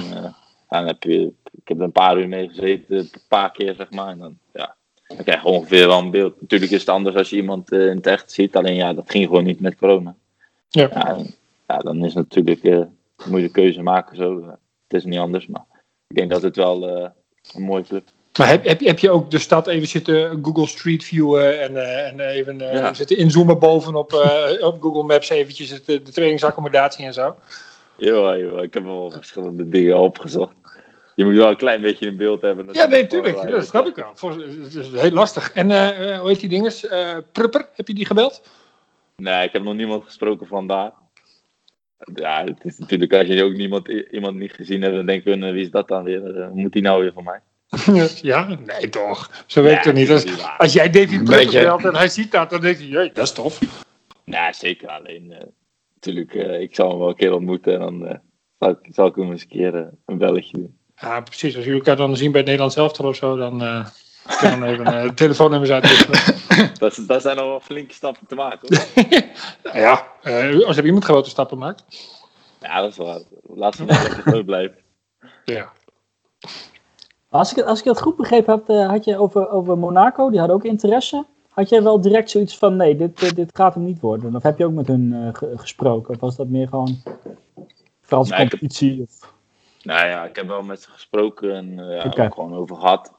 dan heb je, ik heb er een paar uur mee gezeten, een paar keer zeg maar. En dan, ja, dan krijg je ongeveer wel een beeld. Natuurlijk is het anders als je iemand in het echt ziet, alleen ja, dat ging gewoon niet met corona. Ja. Ja, ja dan is het natuurlijk moet je keuze maken. Zo. Het is niet anders, maar ik denk dat het wel uh, een mooi club maar heb, heb, heb je ook de stad even zitten Google Street Viewen en, uh, en even uh, ja. zitten inzoomen bovenop op Google Maps eventjes de, de trainingsaccommodatie en zo? Ja, ik heb wel verschillende dingen opgezocht. Je moet wel een klein beetje in beeld hebben. Ja, nee, tuurlijk. dat snap ik wel. Het is heel lastig. En hoe heet die dinges? Prupper, heb je die gebeld? Nee, ik heb nog niemand gesproken vandaag. Ja, het is natuurlijk als je ook niemand, iemand niet gezien hebt, dan denken we, wie is dat dan weer? Uh, moet die nou weer van mij? ja, nee toch. Zo weet het niet. Als, als jij David Brugge belt en hij ziet dat, dan denkt hij, jee, dat is tof. Ja, zeker. Alleen, uh, natuurlijk, uh, ik zal hem wel een keer ontmoeten en dan zal, ik, zal ik hem eens een keer een belletje doen. Ja, precies. Als jullie elkaar dan zien bij het Nederlands elftal of zo, dan kan dan even uh, telefoonnummers uitwisselen. dat, dat zijn al wel flinke stappen te maken. Hoor. ja, uh, als er iemand grote stappen maakt. Ja, dat is waar. Laten we maar lekker blijven. Ja. Als ik, als ik het goed begrepen heb, uh, had je over, over Monaco, die hadden ook interesse. Had jij wel direct zoiets van, nee, dit, dit gaat hem niet worden? Of heb je ook met hun gesproken? Of was dat meer gewoon Franse nee, competitie? Heb, of? Nou ja, ik heb wel met ze gesproken en ja, okay. gewoon over gehad.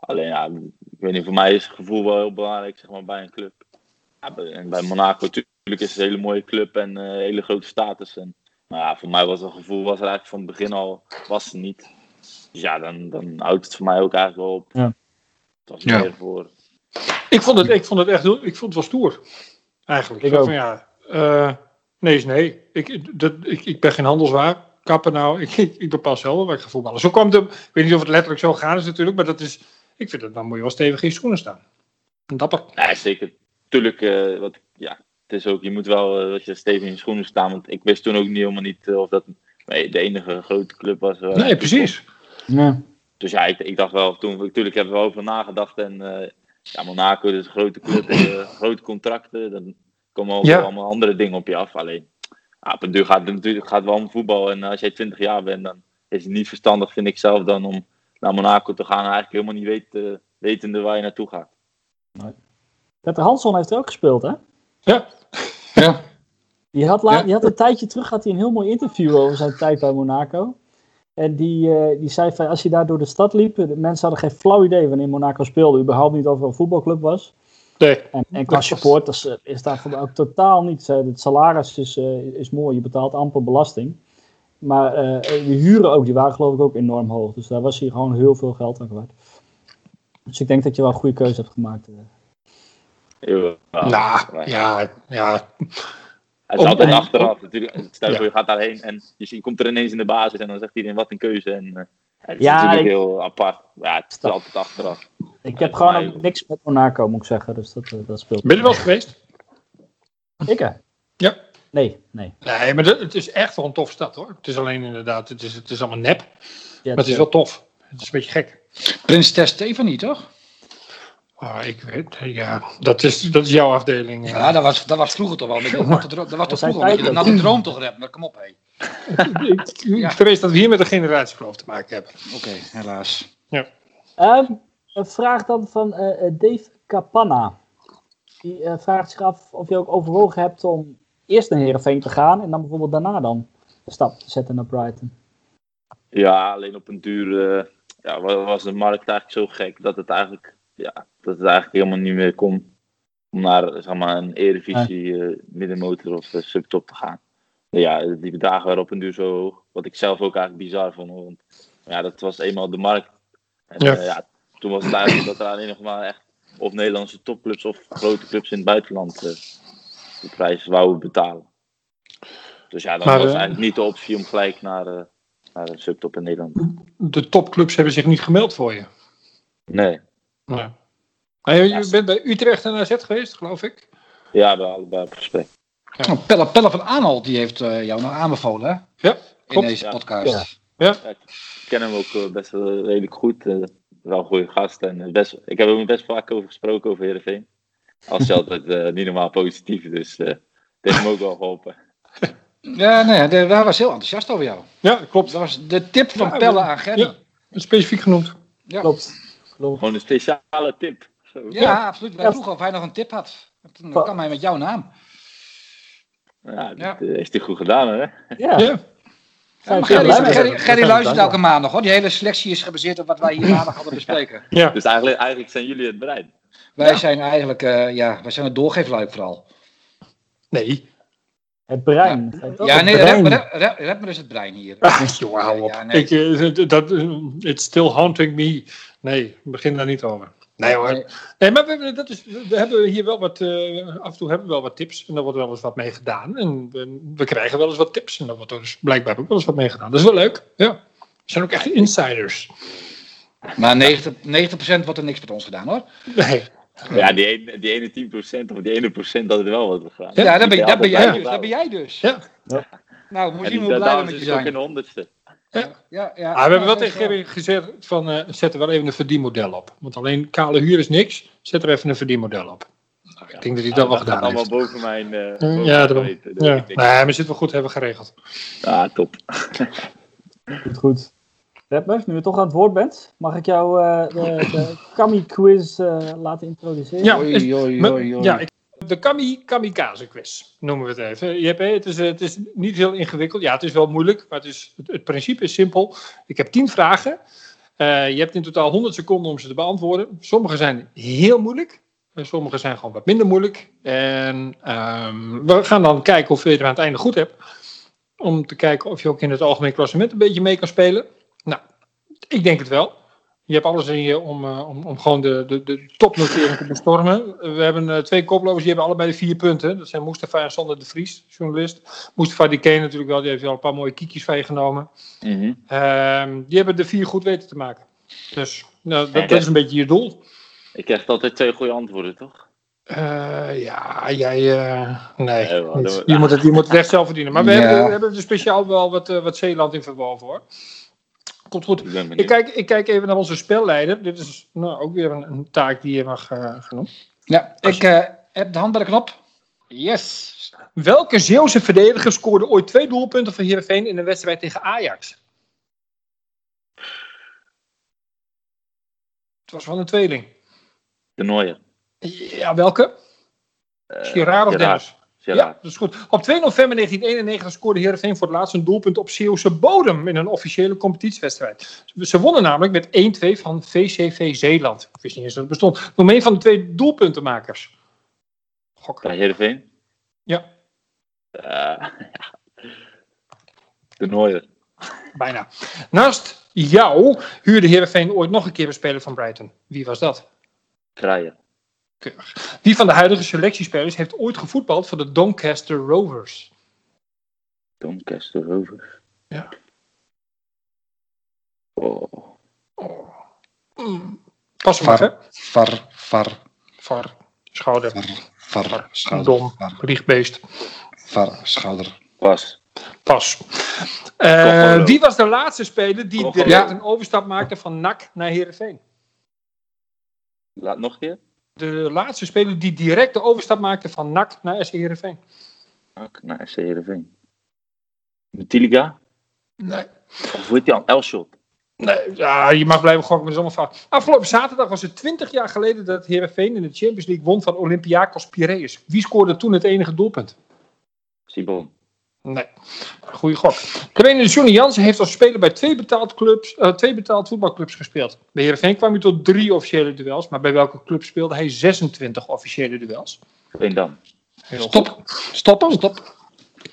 Alleen ja, ik weet niet, voor mij is het gevoel wel heel belangrijk zeg maar, bij een club. Ja, en bij Monaco natuurlijk is het een hele mooie club en een hele grote status. En, maar ja, voor mij was het gevoel was er eigenlijk van het begin al was het niet. Dus ja, dan, dan houdt het voor mij ook eigenlijk wel op. Ja. Het was meer voor. Ik vond het, ik vond het echt ik vond het wel stoer. Eigenlijk. Ik, ook. Van, ja, uh, nee is nee. Ik, dat, ik, ik ben geen handelswaar. Kappen nou, ik, ik, ik bepaal zelf waar ik ga voetballen. Zo kwam het, ik weet niet of het letterlijk zo gaat is natuurlijk, maar dat is, ik vind het dan moet je wel stevig in je schoenen staan. Dapper. Ja, zeker. Tuurlijk, uh, wat, ja, het is ook, je moet wel uh, je stevig in je schoenen staan, want ik wist toen ook niet helemaal niet of dat nee, de enige grote club was. nee, precies. Ja. Dus ja, ik, ik, dacht wel, toen, natuurlijk heb ik wel over nagedacht en ja, Monaco is een grote club, grote contracten, dan komen ook allemaal andere dingen op je af. Alleen, ja, op een duur gaat het natuurlijk gaat wel om voetbal. En als jij 20 jaar bent, dan is het niet verstandig, vind ik zelf, dan om naar Monaco te gaan en eigenlijk helemaal niet weten, wetende waar je naartoe gaat. Nee. Peter Hansson heeft er ook gespeeld, hè? Ja. ja. Die had, la, die had een tijdje terug had hij een heel mooi interview over zijn tijd bij Monaco. En die, uh, die zei van als je daar door de stad liep, de mensen hadden geen flauw idee wanneer Monaco speelde, überhaupt niet of er een voetbalclub was. Nee. En, en qua support is, is daar ook totaal niet. Het salaris is, uh, is mooi, je betaalt amper belasting. Maar uh, de huren ook, die waren geloof ik ook enorm hoog. Dus daar was hier gewoon heel veel geld aan kwijt. Dus ik denk dat je wel een goede keuze hebt gemaakt. Ja, nou, ja, ja. Het is altijd achteraf natuurlijk. Stel je voor, je gaat daarheen en je, komt er ineens in de basis en dan zegt iedereen wat een keuze. En, uh, het is ja, natuurlijk heel apart. Ja, het is altijd achteraf. Ik heb gewoon niks met Monaco, moet ik zeggen. Dus dat, dat speelt. Ben je wel geweest? Ik hè? Ja. Nee, nee. Nee, maar het is echt wel een tof stad hoor. Het is alleen inderdaad, het is, het is allemaal nep. maar het is wel tof. Het is een beetje gek. Prins Stefanie, toch? Oh, ik weet, ja, dat is, dat is jouw afdeling. Ja, dat was, dat was vroeger toch wel. Dat, was toch vroeger een beetje de droom toch rap, maar kom op hé. ik, ik vrees dat we hier met een generatiekloof te maken hebben. Oké, helaas. Ja. Um, een vraag dan van uh, Dave Capanna. Die uh, vraagt zich af of je ook overwogen hebt om eerst naar Heerenveen te gaan en dan bijvoorbeeld daarna dan de stap te zetten naar Brighton. Ja, alleen op een duur uh, ja, was de markt eigenlijk zo gek dat het eigenlijk ja, dat het eigenlijk helemaal niet meer kon om naar zeg maar, een Eredivisie uh, middenmotor of uh, subtop te gaan. Ja, die bedragen waren op een duur zo hoog. Wat ik zelf ook eigenlijk bizar vond. Want ja, dat was eenmaal de markt. En ja. Uh, ja toen was het eigenlijk dat er alleen nog maar echt of Nederlandse topclubs of grote clubs in het buitenland de prijs wouden betalen. Dus ja, maar, was eigenlijk niet de optie om gelijk naar, naar een subtop in Nederland. De topclubs hebben zich niet gemeld voor je? Nee. Maar je, je bent bij Utrecht en AZ geweest, geloof ik? Ja, bij allebei op gesprek. Ja. Oh, Pelle, Pelle van Aanholt die heeft uh, jou nog aanbevolen, hè? Ja, In deze podcast. Ja. ja. ik ken hem ook uh, best wel redelijk goed. Uh, wel een goede gast. En best, ik heb hem best vaak over gesproken over Heerenveen. Als je altijd niet normaal positief, dus uh, heeft hem ook wel geholpen. Ja, nee, de, daar was heel enthousiast over jou. Ja, klopt. Dat was de tip van ja, Pelle aan Gerry. Ja, specifiek genoemd. Ja. Klopt. Gewoon een speciale tip. Zo. Ja, absoluut. Wij vroegen of hij nog een tip had. Dan kan hij met jouw naam. Ja, dat ja. heeft hij goed gedaan, hè? Ja. ja. Ja, Gerry, luistert elke maandag hoor. Die hele selectie is gebaseerd op wat wij hier maandag hadden bespreken. Ja. Dus eigenlijk, eigenlijk zijn jullie het brein. Wij zijn eigenlijk, uh, ja, wij zijn het doorgeefluik vooral. Nee. Het brein. Ja, ja nee, rap, is het brein hier. Jongen, hou op. Ja, nee. Ik, uh, dat, it's still haunting me. Nee, begin daar niet over. Nee hoor. Nee, maar we, dat is, we hebben hier wel wat, uh, af en toe hebben we wel wat tips en daar wordt wel eens wat mee gedaan. En we, we, krijgen wel eens wat tips en daar wordt er dus blijkbaar ook wel eens wat mee gedaan. Dat is wel leuk, ja. We zijn ook echt insiders. Maar 90%, 90 wordt er niks met ons gedaan hoor. Nee. Ja, die ene, die ene 10% of die ene procent dat er wel wat gedaan. Ja, ja dat, ben, dat, ben jij dus, dat ben jij dus. Ja. ja. Nou, moet je hoe blij we met je zijn. ook in de honderdste. Ja. Ja, ja. Ah, we hebben wel tegen Gerry gezegd van uh, zet er wel even een verdienmodel op. Want alleen kale huur is niks. Zet er even een verdienmodel op. Nou, ik denk dat hij dat wel gedaan heeft. allemaal boven mijn uh, boven Ja, dat weten. Ja. Nee, maar zit wel goed hebben geregeld. Ja, top. goed, goed. Redmus, nu je toch aan het woord bent, mag ik jou uh, de, de Kami-quiz uh, laten introduceren? Ja, is, oei, oei, oei, ja ik, de Kami Kamikaze quiz noemen we het even. Je hebt, het, is, het is niet heel ingewikkeld. Ja, het is wel moeilijk, maar het, is, het, principe is simpel. Ik heb tien vragen. Uh, je hebt in totaal 100 seconden om ze te beantwoorden. Sommige zijn heel moeilijk sommige zijn gewoon wat minder moeilijk. En ehm, we gaan dan kijken of je het aan het einde goed hebt. Om te kijken of je ook in het algemeen klassement een beetje mee kan spelen. Nou, ik denk het wel. Je hebt alles in je om, uh, om, om gewoon de, de, de topnotering te bestormen. We hebben uh, twee koplopers, die hebben allebei de vier punten. Dat zijn Mustafa en Sander de Vries, journalist. Mustafa die ken natuurlijk wel, die heeft al een paar mooie kiekjes van je genomen. Mm -hmm. uh, die hebben de vier goed weten te maken. Dus nou, dat, dat, is een beetje je doel. Ik krijg altijd twee goede antwoorden, toch? Uh, ja, jij. Uh, nee. nee je, moet het, je moet het echt zelf verdienen. Maar we, ja. hebben, we hebben er speciaal wel wat, uh, wat Zeeland in verworven hoor. Komt goed. Ik, ik, kijk, ik kijk even naar onze spelleider. Dit is nou, ook weer een, een taak die je mag genoemd. Ja, ik heb de hand bij de knop. Yes. Welke Zeeuwse verdediger scoorde ooit twee doelpunten voor Heerenveen in een wedstrijd tegen Ajax? Het was van een tweeling. De Nooier. Ja, welke? Uh, Girard of Dennis? Ja, dat is goed. Op 2 november 1991 scoorde Heerenveen voor het laatst een doelpunt op Zeeuwse bodem in een officiële competitiewedstrijd. Ze wonnen namelijk met 1-2 van VCV Zeeland. Ik wist niet eens dat het bestond. Noem een van de twee doelpuntenmakers. Gokken. Bij Heerenveen? Ja. Uh, de Nooier. Bijna. Naast jou huurde Heerenveen ooit nog een keer een speler van Brighton. Wie was dat? Kraaien. Keurig. Wie van de huidige selectiespelers heeft ooit gevoetbald voor de Doncaster Rovers? Doncaster Rovers? Ja. Oh. oh. Mm. Pas maar, hè? Var, var. Var. Schouder. Var, var. Schouder. Dom. Liegbeest. Var, schouder. Pas. Pas. Uh, wie was de laatste speler die direct ja. een overstap maakte van NAC naar Heerenveen? Laat nog een keer. De laatste speler die direct de overstap maakte van NAC naar SC Heerenveen. NAC naar SC Heerenveen. Tiliga? Nee. Of hoe heet die al? Elshot? Nee, ja, je mag blijven gokken, met fout. Afgelopen zaterdag was het 20 jaar geleden dat Heerenveen in de Champions League won van Olympiakos Piraeus. Wie scoorde toen het enige doelpunt? Sibon. Nee, goede gok. Trainer Johnny Jansen heeft als speler bij twee betaald, clubs, uh, twee betaald voetbalclubs gespeeld. Bij Heerenveen kwam hij tot drie officiële duels, maar bij welke club speelde hij 26 officiële duels? Veendam. Stop, stop, stop.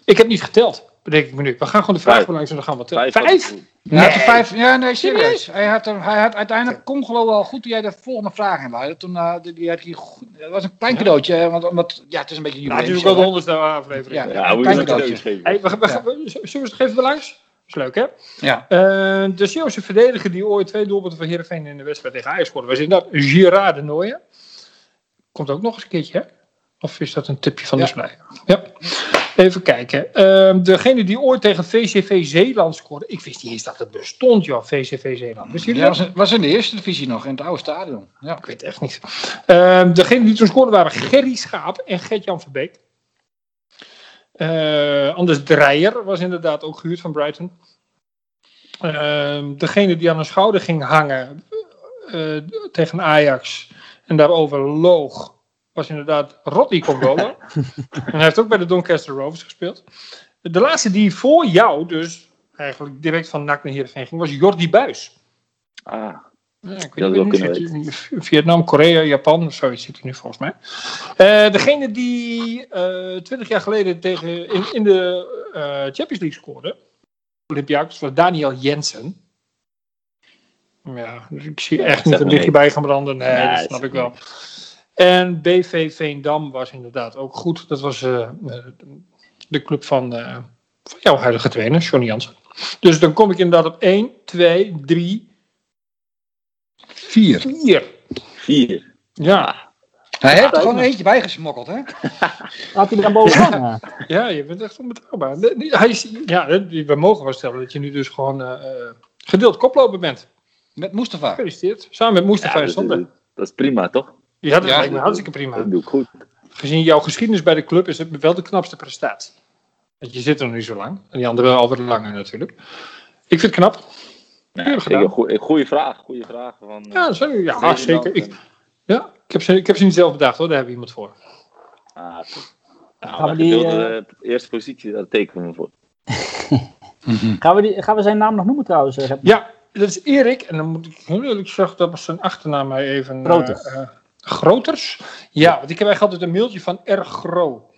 Ik heb niet geteld, bedenk ik me nu. We gaan gewoon de vraag langs en dan gaan we tellen. Vijf? Vijf? Nee. Hij vijf, ja, nee, serieus. Hij had, hij had uiteindelijk kon geloof wel goed toen jij de volgende vraag in Toen, uh, die, had die, dat was een klein cadeautje, want, omdat, ja, het is een beetje. Ja, natuurlijk wel de honderdste aflevering. Ja, ja, een klein cadeautje. Hey, we, we, ja. Zullen we het even langs? Dat is leuk, hè? Ja. Uh, de Zeeuwse verdediger die ooit twee doelpunten van Heerenveen in de wedstrijd tegen Ajax scoorde, was inderdaad Girard de Nooijen. Komt ook nog eens een keertje, hè? Of is dat een tipje van ja. de Slij? Ja. Even kijken. Uh, degene die ooit tegen VCV Zeeland scoorde. Ik wist niet eens dat het bestond, joh, VCV Zeeland. Wist ja, was, was in de eerste divisie nog, in het oude stadion. Ja. Ik weet het echt niet. Uh, degene die toen scoorde waren Gerry Schaap en Gert-Jan Verbeek. Uh, Anders Dreyer was inderdaad ook gehuurd van Brighton. degene die aan een schouder ging hangen eh, tegen Ajax en daarover loog was inderdaad Rodney Congola. en hij heeft ook bij de Doncaster Rovers gespeeld. De laatste die voor jou dus eigenlijk direct van NAC naar Heerenveen ging, was Jordi Buis. Ah. Ja, ik weet, weet niet, Vietnam, Korea, Japan, zoiets zit hij nu volgens mij. Uh, degene die twintig uh, jaar geleden tegen, in, in de uh, Champions League scoorde, Olympiakos, was Daniel Jensen. Ja, dus ik zie echt niet een lichtje bij gaan branden. Nee, nee dat snap ik wel. En BV Veendam was inderdaad ook goed. Dat was uh, de club van, uh, van jouw huidige trainer, Johnny Jansen. Dus dan kom ik inderdaad op 1, 2, 3, 4. 4. 4. Ja. Hij heeft er gewoon eentje bijgesmokkeld, hè? Laat hij er aan bovenaan. Ja. ja, je bent echt onbetrouwbaar. Hij is, ja, we mogen wel stellen dat je nu dus gewoon uh, gedeeld koploper bent. Met Mustafa. Gefeliciteerd. Samen met Mustafa ja, en Sander. Dat is prima, toch? Ja, dat ja, lijkt me hartstikke prima. Dat doe ik goed. Gezien jouw geschiedenis bij de club is het wel de knapste prestatie. Want je zit er nog niet zo lang. En die anderen al wat langer natuurlijk. Ik vind het knap. Ja, een goede, vraag. Goede vraag van, ja, sorry, ja ah, zeker. Ik, ja, ik heb, ze, ik heb ze niet zelf bedacht hoor. Daar hebben we iemand voor. Ah, nou, gaan we die, uh... eerste positie, daar tekenen we voor. gaan, we die, gaan we zijn naam nog noemen trouwens? Ja, dat is Erik. En dan moet ik heel eerlijk zeggen dat was zijn achternaam even... Grote. Uh, Groters? Ja, want ik heb eigenlijk altijd een mailtje van erg gro.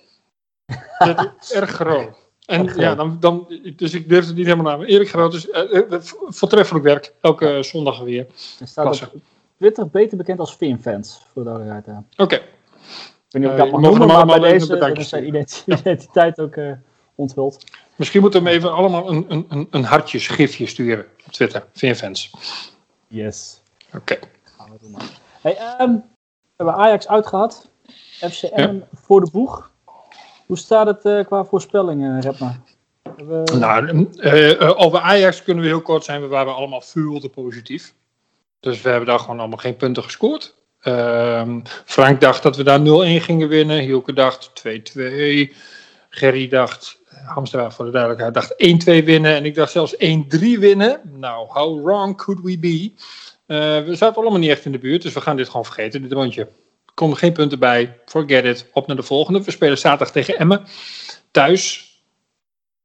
erg gro. En ja, dan, dan, dus ik durf het niet helemaal naar. Erik Groot, dus uh, voortreffelijk werk. Elke zondag weer. Er staat op Twitter beter bekend als Finfans, voor de duidelijkheid. Oké. Ik weet niet of ik dat mag noemen, maar bij deze is zijn identiteit ook onthuld. Misschien moeten we hem even allemaal een, een, een, een hartjesgifje sturen op Twitter. Finfans. Yes. Oké. Gaan we doen. Hey, um, hebben Ajax uitgehad. FCM voor de boeg. Hoe staat het uh, qua voorspellingen, Repma? We... Nou, uh, over Ajax kunnen we heel kort zijn. We waren allemaal te positief. Dus we hebben daar gewoon allemaal geen punten gescoord. Uh, Frank dacht dat we daar 0-1 gingen winnen. Hielke dacht 2-2. Gerry dacht, Hamster voor de duidelijkheid, dacht 1-2 winnen. En ik dacht zelfs 1-3 winnen. Nou, how wrong could we be? Uh, we zaten allemaal niet echt in de buurt, dus we gaan dit gewoon vergeten, dit rondje. Er komen geen punten bij. Forget it. Op naar de volgende. We spelen zaterdag tegen Emmen. Thuis.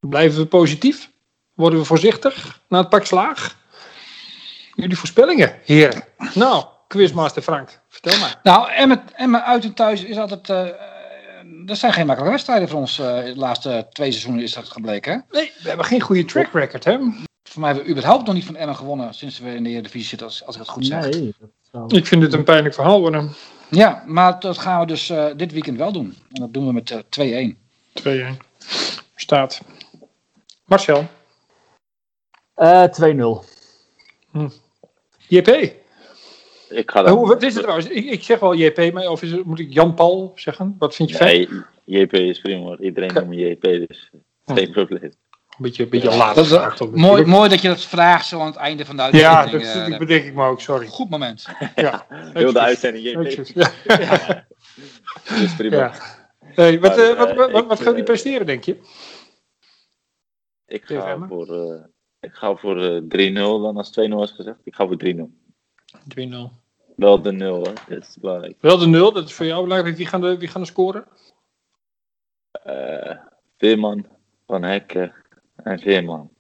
Blijven we positief? Worden we voorzichtig na het pak slaag? Jullie voorspellingen, heren. Nou, quizmaster Frank, vertel maar. Nou, Emmen, Emmen uit en thuis is altijd... Uh, dat zijn geen makkelijke wedstrijden voor ons. Uh, de laatste twee seizoenen is dat gebleken. Hè? Nee, we hebben geen goede track record, hè? Voor mij hebben we überhaupt nog niet van Emmen gewonnen sinds we in de Eredivisie zitten, als, als ik het goed zeg. Nee, dat zou... Ik vind dit een pijnlijk verhaal worden. Ja, maar dat gaan we dus uh, dit weekend wel doen. En dat doen we met uh, 2-1. 2-1. Staat. Marcel. Uh, 2-0. Hm. JP. Ik ga dan... Hoe, wat is het trouwens? Ik, ik zeg wel JP, maar of is het, moet ik Jan-Paul zeggen? Wat vind je nee, fijn? JP is prima. Iedereen noemt JP, dus geen probleem. Een beetje, beetje ja, laat. Dat mooi, mooi dat je dat vraagt zo aan het einde van de uitzending. Ja, dat uh, bedenk ik me ook, sorry. Goed moment. Ja. Heel de uitzending. Ja. ja. Dat is prima. Ja. Hey, wat, maar, uh, wat, wat, wat, wat gaan die presteren, denk je? Ik ga voor, uh, ik ga voor 3-0 dan als 2-0 is gezegd. Ik ga voor 3-0. 3-0. Wel de 0, hè. dat is belangrijk. Wel de 0, dat is voor jou belangrijk. Wie gaan de, wie gaan de scoren? Uh, Veerman, Van Hekken en Veerman.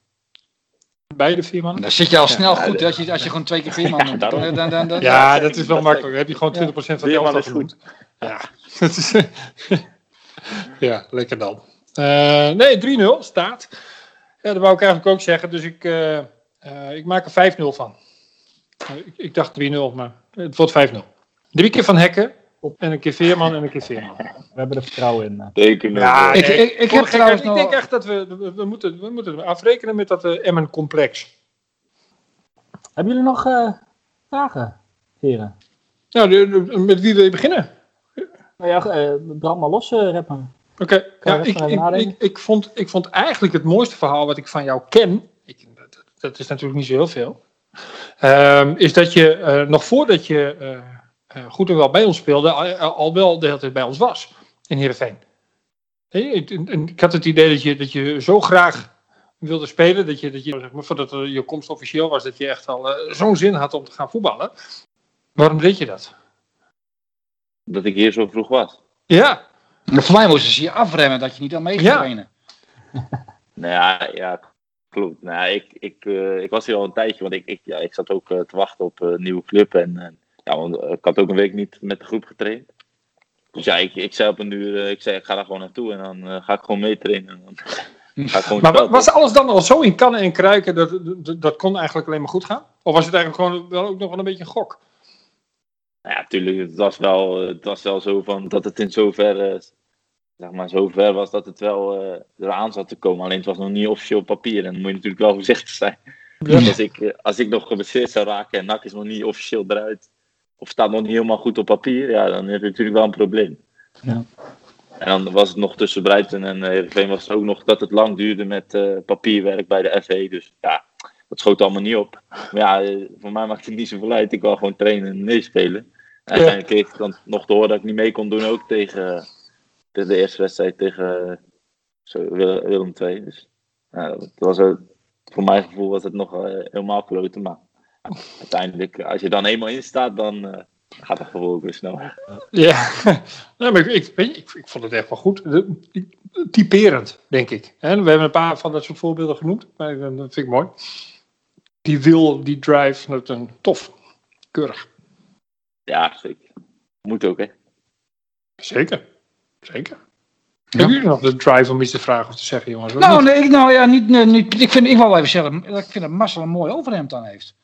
Beide Veerman? Dan zit je al snel ja, goed als, je, als je gewoon twee keer Veerman noemt. Ja, dan, dan, dan, ja dat is wel makkelijk. Dan heb je gewoon 20% van de elftal goed. Ja, ja, lekker dan. Uh, nee, 3-0 staat. Ja, dat wou ik eigenlijk ook zeggen. Dus ik, uh, uh, ik maak er 5-0 van. Ik, ik dacht 3-0, maar het wordt 5-0. Drie keer van Hekken. En een keer Veerman en een keer Veerman. We hebben er vertrouwen in. Tekenen. Ja, ik, ik, ik, heb trouwens ik denk echt dat we, we, we, moeten, we moeten afrekenen met dat uh, Emmen-complex. Hebben jullie nog uh, vragen, heren? Nou, de, de, met wie wil je beginnen? Nou ja, uh, brand maar los, uh, Oké, okay. ja, ik, ik, ik, vond, ik vond eigenlijk het mooiste verhaal wat ik van jou ken. Ik, dat, dat, is natuurlijk niet zo heel veel. Um, is dat je nog voordat je uh, goed en wel bij ons speelde, al, wel de hele tijd bij ons was in Heerenveen. Ik, ik had het idee dat je, dat je zo graag wilde spelen, dat je, dat je zeg maar, voordat je komst officieel was, dat je echt al uh, zo'n zin had om te gaan voetballen. Waarom deed je dat? Dat ik hier zo vroeg was. Ja. Maar voor mij moesten ze je afremmen dat je niet aan mee ging trainen. nou ja, ja, klopt. Nou, ik, ik, uh, ik was hier al een tijdje, want ik, ik, ja, ik zat ook uh, te wachten op een nieuwe club. En, ja, want ik had ook een week niet met de groep getraind. Dus ja, ik, ik zei op een uur, uh, ik zei ik ga daar gewoon naartoe en dan uh, ga ik gewoon meetrainen. Maar was alles dan al zo in kannen en kruiken dat, dat, dat kon eigenlijk alleen maar goed gaan? Of was het eigenlijk gewoon wel ook nog wel een beetje een gok? Nou ja, natuurlijk, het was wel, het was wel zo van dat het in zover, zeg maar, zover was dat het wel uh, eraan zat te komen. Alleen het was nog niet officieel papier en dan moet je natuurlijk wel voorzichtig zijn. Ja. Als, ik, als ik nog geblesseerd zou raken en NAC is nog niet officieel eruit, of staat nog niet helemaal goed op papier, ja, dan heb je natuurlijk wel een probleem. Ja. En dan was het nog tussen Breiten en Heerenveen was het ook nog dat het lang duurde met uh, papierwerk bij de FE. Dus ja, dat schoot allemaal niet op. Maar ja, voor mij maakt het niet zoveel uit. Ik wil gewoon trainen en meespelen. En uiteindelijk kreeg ik dan nog te horen dat ik niet mee kon doen ook tegen, tegen de eerste wedstrijd tegen zo, Willem II. Dus ja, dat was, voor mijn gevoel was het nog uh, helemaal kloten. Maar uiteindelijk, als je dan eenmaal in staat, dan uh, gaat het gewoon weer snel. Ja, nee, maar ik, ik, ik, ik, vond het echt wel goed. Typerend, denk ik. we hebben een paar van dat soort voorbeelden genoemd, maar dat vind ik mooi. Die wil, die drive, dat een tof. Keurig. Ja, zeker. Moet ook, hè? Zeker. Zeker. Ja. Hebben jullie nog de drive om iets te vragen of te zeggen, jongens? Nou, nee, ik, nou ja, niet, niet, ik, vind, ik wil wel even zeggen, ik vind dat Marcel een mooi overhemd aan heeft.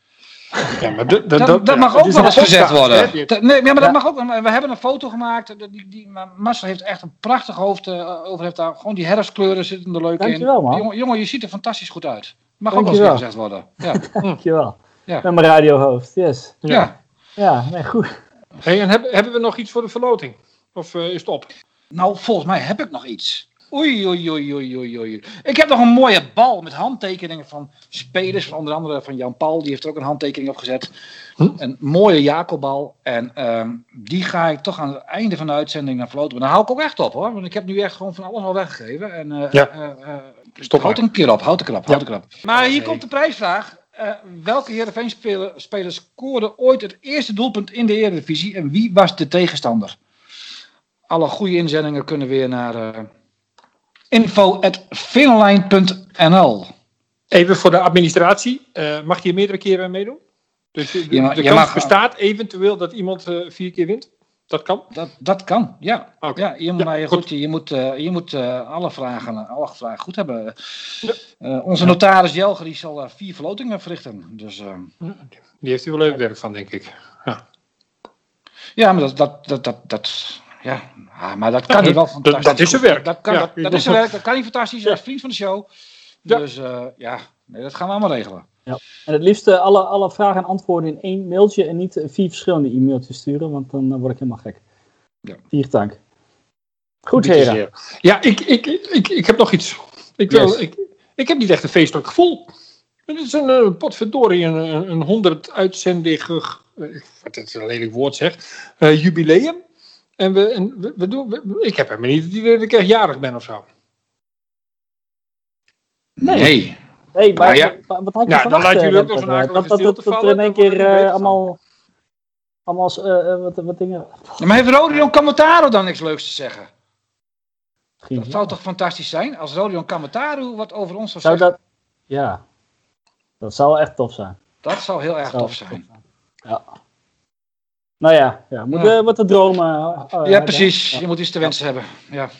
Ja, maar dat, dat, dat mag ook wel eens gezet worden. Nee, maar dat mag ook. We hebben een foto gemaakt. Die, die, Marcel heeft echt een prachtig hoofd uh, over. Heeft daar gewoon die herfstkleuren zitten er leuk Dankjewel, in. Man. Jongen, jongen, je ziet er fantastisch goed uit. Mag ook wel eens gezegd worden. Ja. Dankjewel. Ja. Met mijn radiohoofd, yes. Ja. Ja, nee, goed. Hey, en hebben, hebben we nog iets voor de verloting? Of uh, is het op? Nou, volgens mij heb ik nog iets. Oei, oei, oei, oei, oei, oei. Ik heb nog een mooie bal met handtekeningen van spelers. Van onder andere van Jan Paul. Die heeft er ook een handtekening op gezet. Hm? Een mooie Jacobal. En um, die ga ik toch aan het einde van de uitzending naar floten. Maar dan hou ik ook echt op hoor. Want ik heb nu echt gewoon van alles al weggegeven. En uh, ja. uh, uh, houd een keer op. Houd de krap. Houd de krap. Maar hier komt de prijsvraag. welke Heerenveen-speler scoorde ooit het eerste doelpunt in de Eredivisie? En wie was de tegenstander? Alle goede inzendingen kunnen weer naar info.finline.nl Even voor de administratie. Uh, mag je meerdere keren meedoen? Dus de, ja, de kans mag, bestaat eventueel dat iemand uh, vier keer wint? Dat kan? Dat, dat kan, ja. Okay. ja, je, ja, goed. je moet, uh, je moet alle, vragen, alle vragen goed hebben. Ja. onze notaris Jelger die zal vier verlotingen verrichten. Dus, die heeft u wel leuk werk van, denk ik. Ja, ja maar dat, dat, dat, dat, dat ja, ah, maar dat kan hij wel fantastisch. Dat is zijn werk. Dat, kan, dat, dat, is zijn werk, dat kan hij fantastisch. Hij is vriend van de show. Dus uh, ja, nee, dat gaan we allemaal regelen. Ja. En het liefst alle, alle vragen en antwoorden in één mailtje en niet vier verschillende e-mailtjes sturen, want dan word ik helemaal gek. Ja. Vier dank. Goed, heren. Ja, ik, ik, ik, ik heb nog iets. Ik, wil, ik, ik heb niet echt een feestelijk gevoel. Het is een potverdorie, een, een 100 uitzendig, wat is een lelijk woord zeg, uh, jubileum. En we, en we, we doen, we, ik heb hem niet het idee dat ik echt jarig ben of zo. Nee. Nee, nee maar, ja. wat had je ja, dan laat jullie ook nog zo'n dat, dat, dat, dat er in één keer uh, allemaal, allemaal uh, wat, wat dingen... Ja, maar heeft Rodion Kamataro dan niks leuks te zeggen? Dat zou toch fantastisch zijn als Rodion Kamataro wat over ons zou, zou zeggen? Dat, ja, dat zou echt tof zijn. Dat zou heel erg tof zijn. tof zijn. Ja. Nou ja, ja moet ja. wat te dromen. Uh, ja, precies. Je moet iets te wensen hebben. Ja.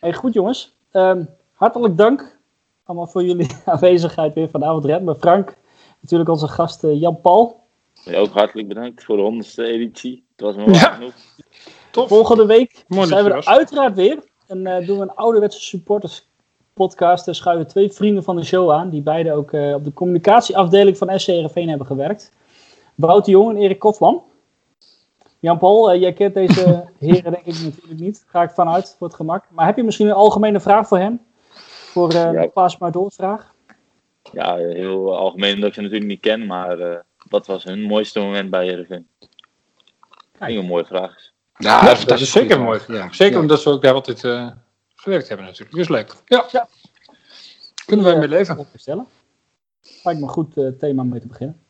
Hey, goed jongens. Um, hartelijk dank allemaal voor jullie aanwezigheid weer vanavond. Red met Frank. Natuurlijk onze gast uh, Jan Paul. Ja, ook hartelijk bedankt voor de honderdste editie. Het was me wel ja. genoeg. Tof. Volgende week Mooi zijn we er uiteraard weer. En uh, doen we een ouderwetse supporters podcast. En schuiven twee vrienden van de show aan. Die beide ook op de communicatieafdeling van SCRV hebben gewerkt. Wout de Jong en Erik Kotman. Jan-Paul, uh, jij kent deze heren denk ik natuurlijk niet. Ga ik vanuit voor het gemak. Maar heb je misschien een algemene vraag voor hem? Voor uh, ja. pas maar door vraag. Ja, heel algemeen dat ik ze natuurlijk niet ken. Maar uh, wat was hun mooiste moment bij Heerenveen? Kijk. Een mooie vraag. Ja, ja dat, is zeker mooi. Ja. Zeker omdat ze ook daar altijd gewerkt hebben natuurlijk. Dus leuk. Ja. ja. Kunnen wij mee leven. Stellen. Lijkt me een goed thema om mee te beginnen.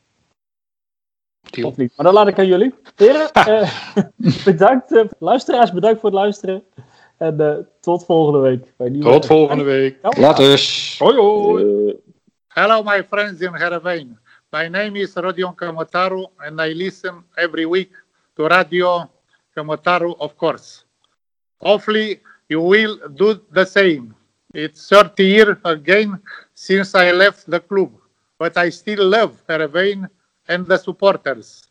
Of niet. Maar dan laat ik aan jullie. Heren, uh, bedankt. Uh, luisteraars, bedankt voor het luisteren. En uh, tot volgende week. Bij tot volgende week. Ja. Later. Hoi hoi. Hello my friends in Heerenveen. My name is Rodion Kamotaru and I listen every week to Radio Kamotaru of course. Hopefully you will do the same. It's 30 years again since I left the club. But I still love Heerenveen and the supporters.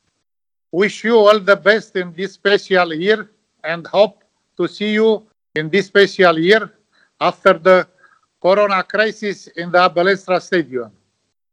Wish you all the best in this special year and hope to see you in this special year after the corona crisis in the Balestra Stadium.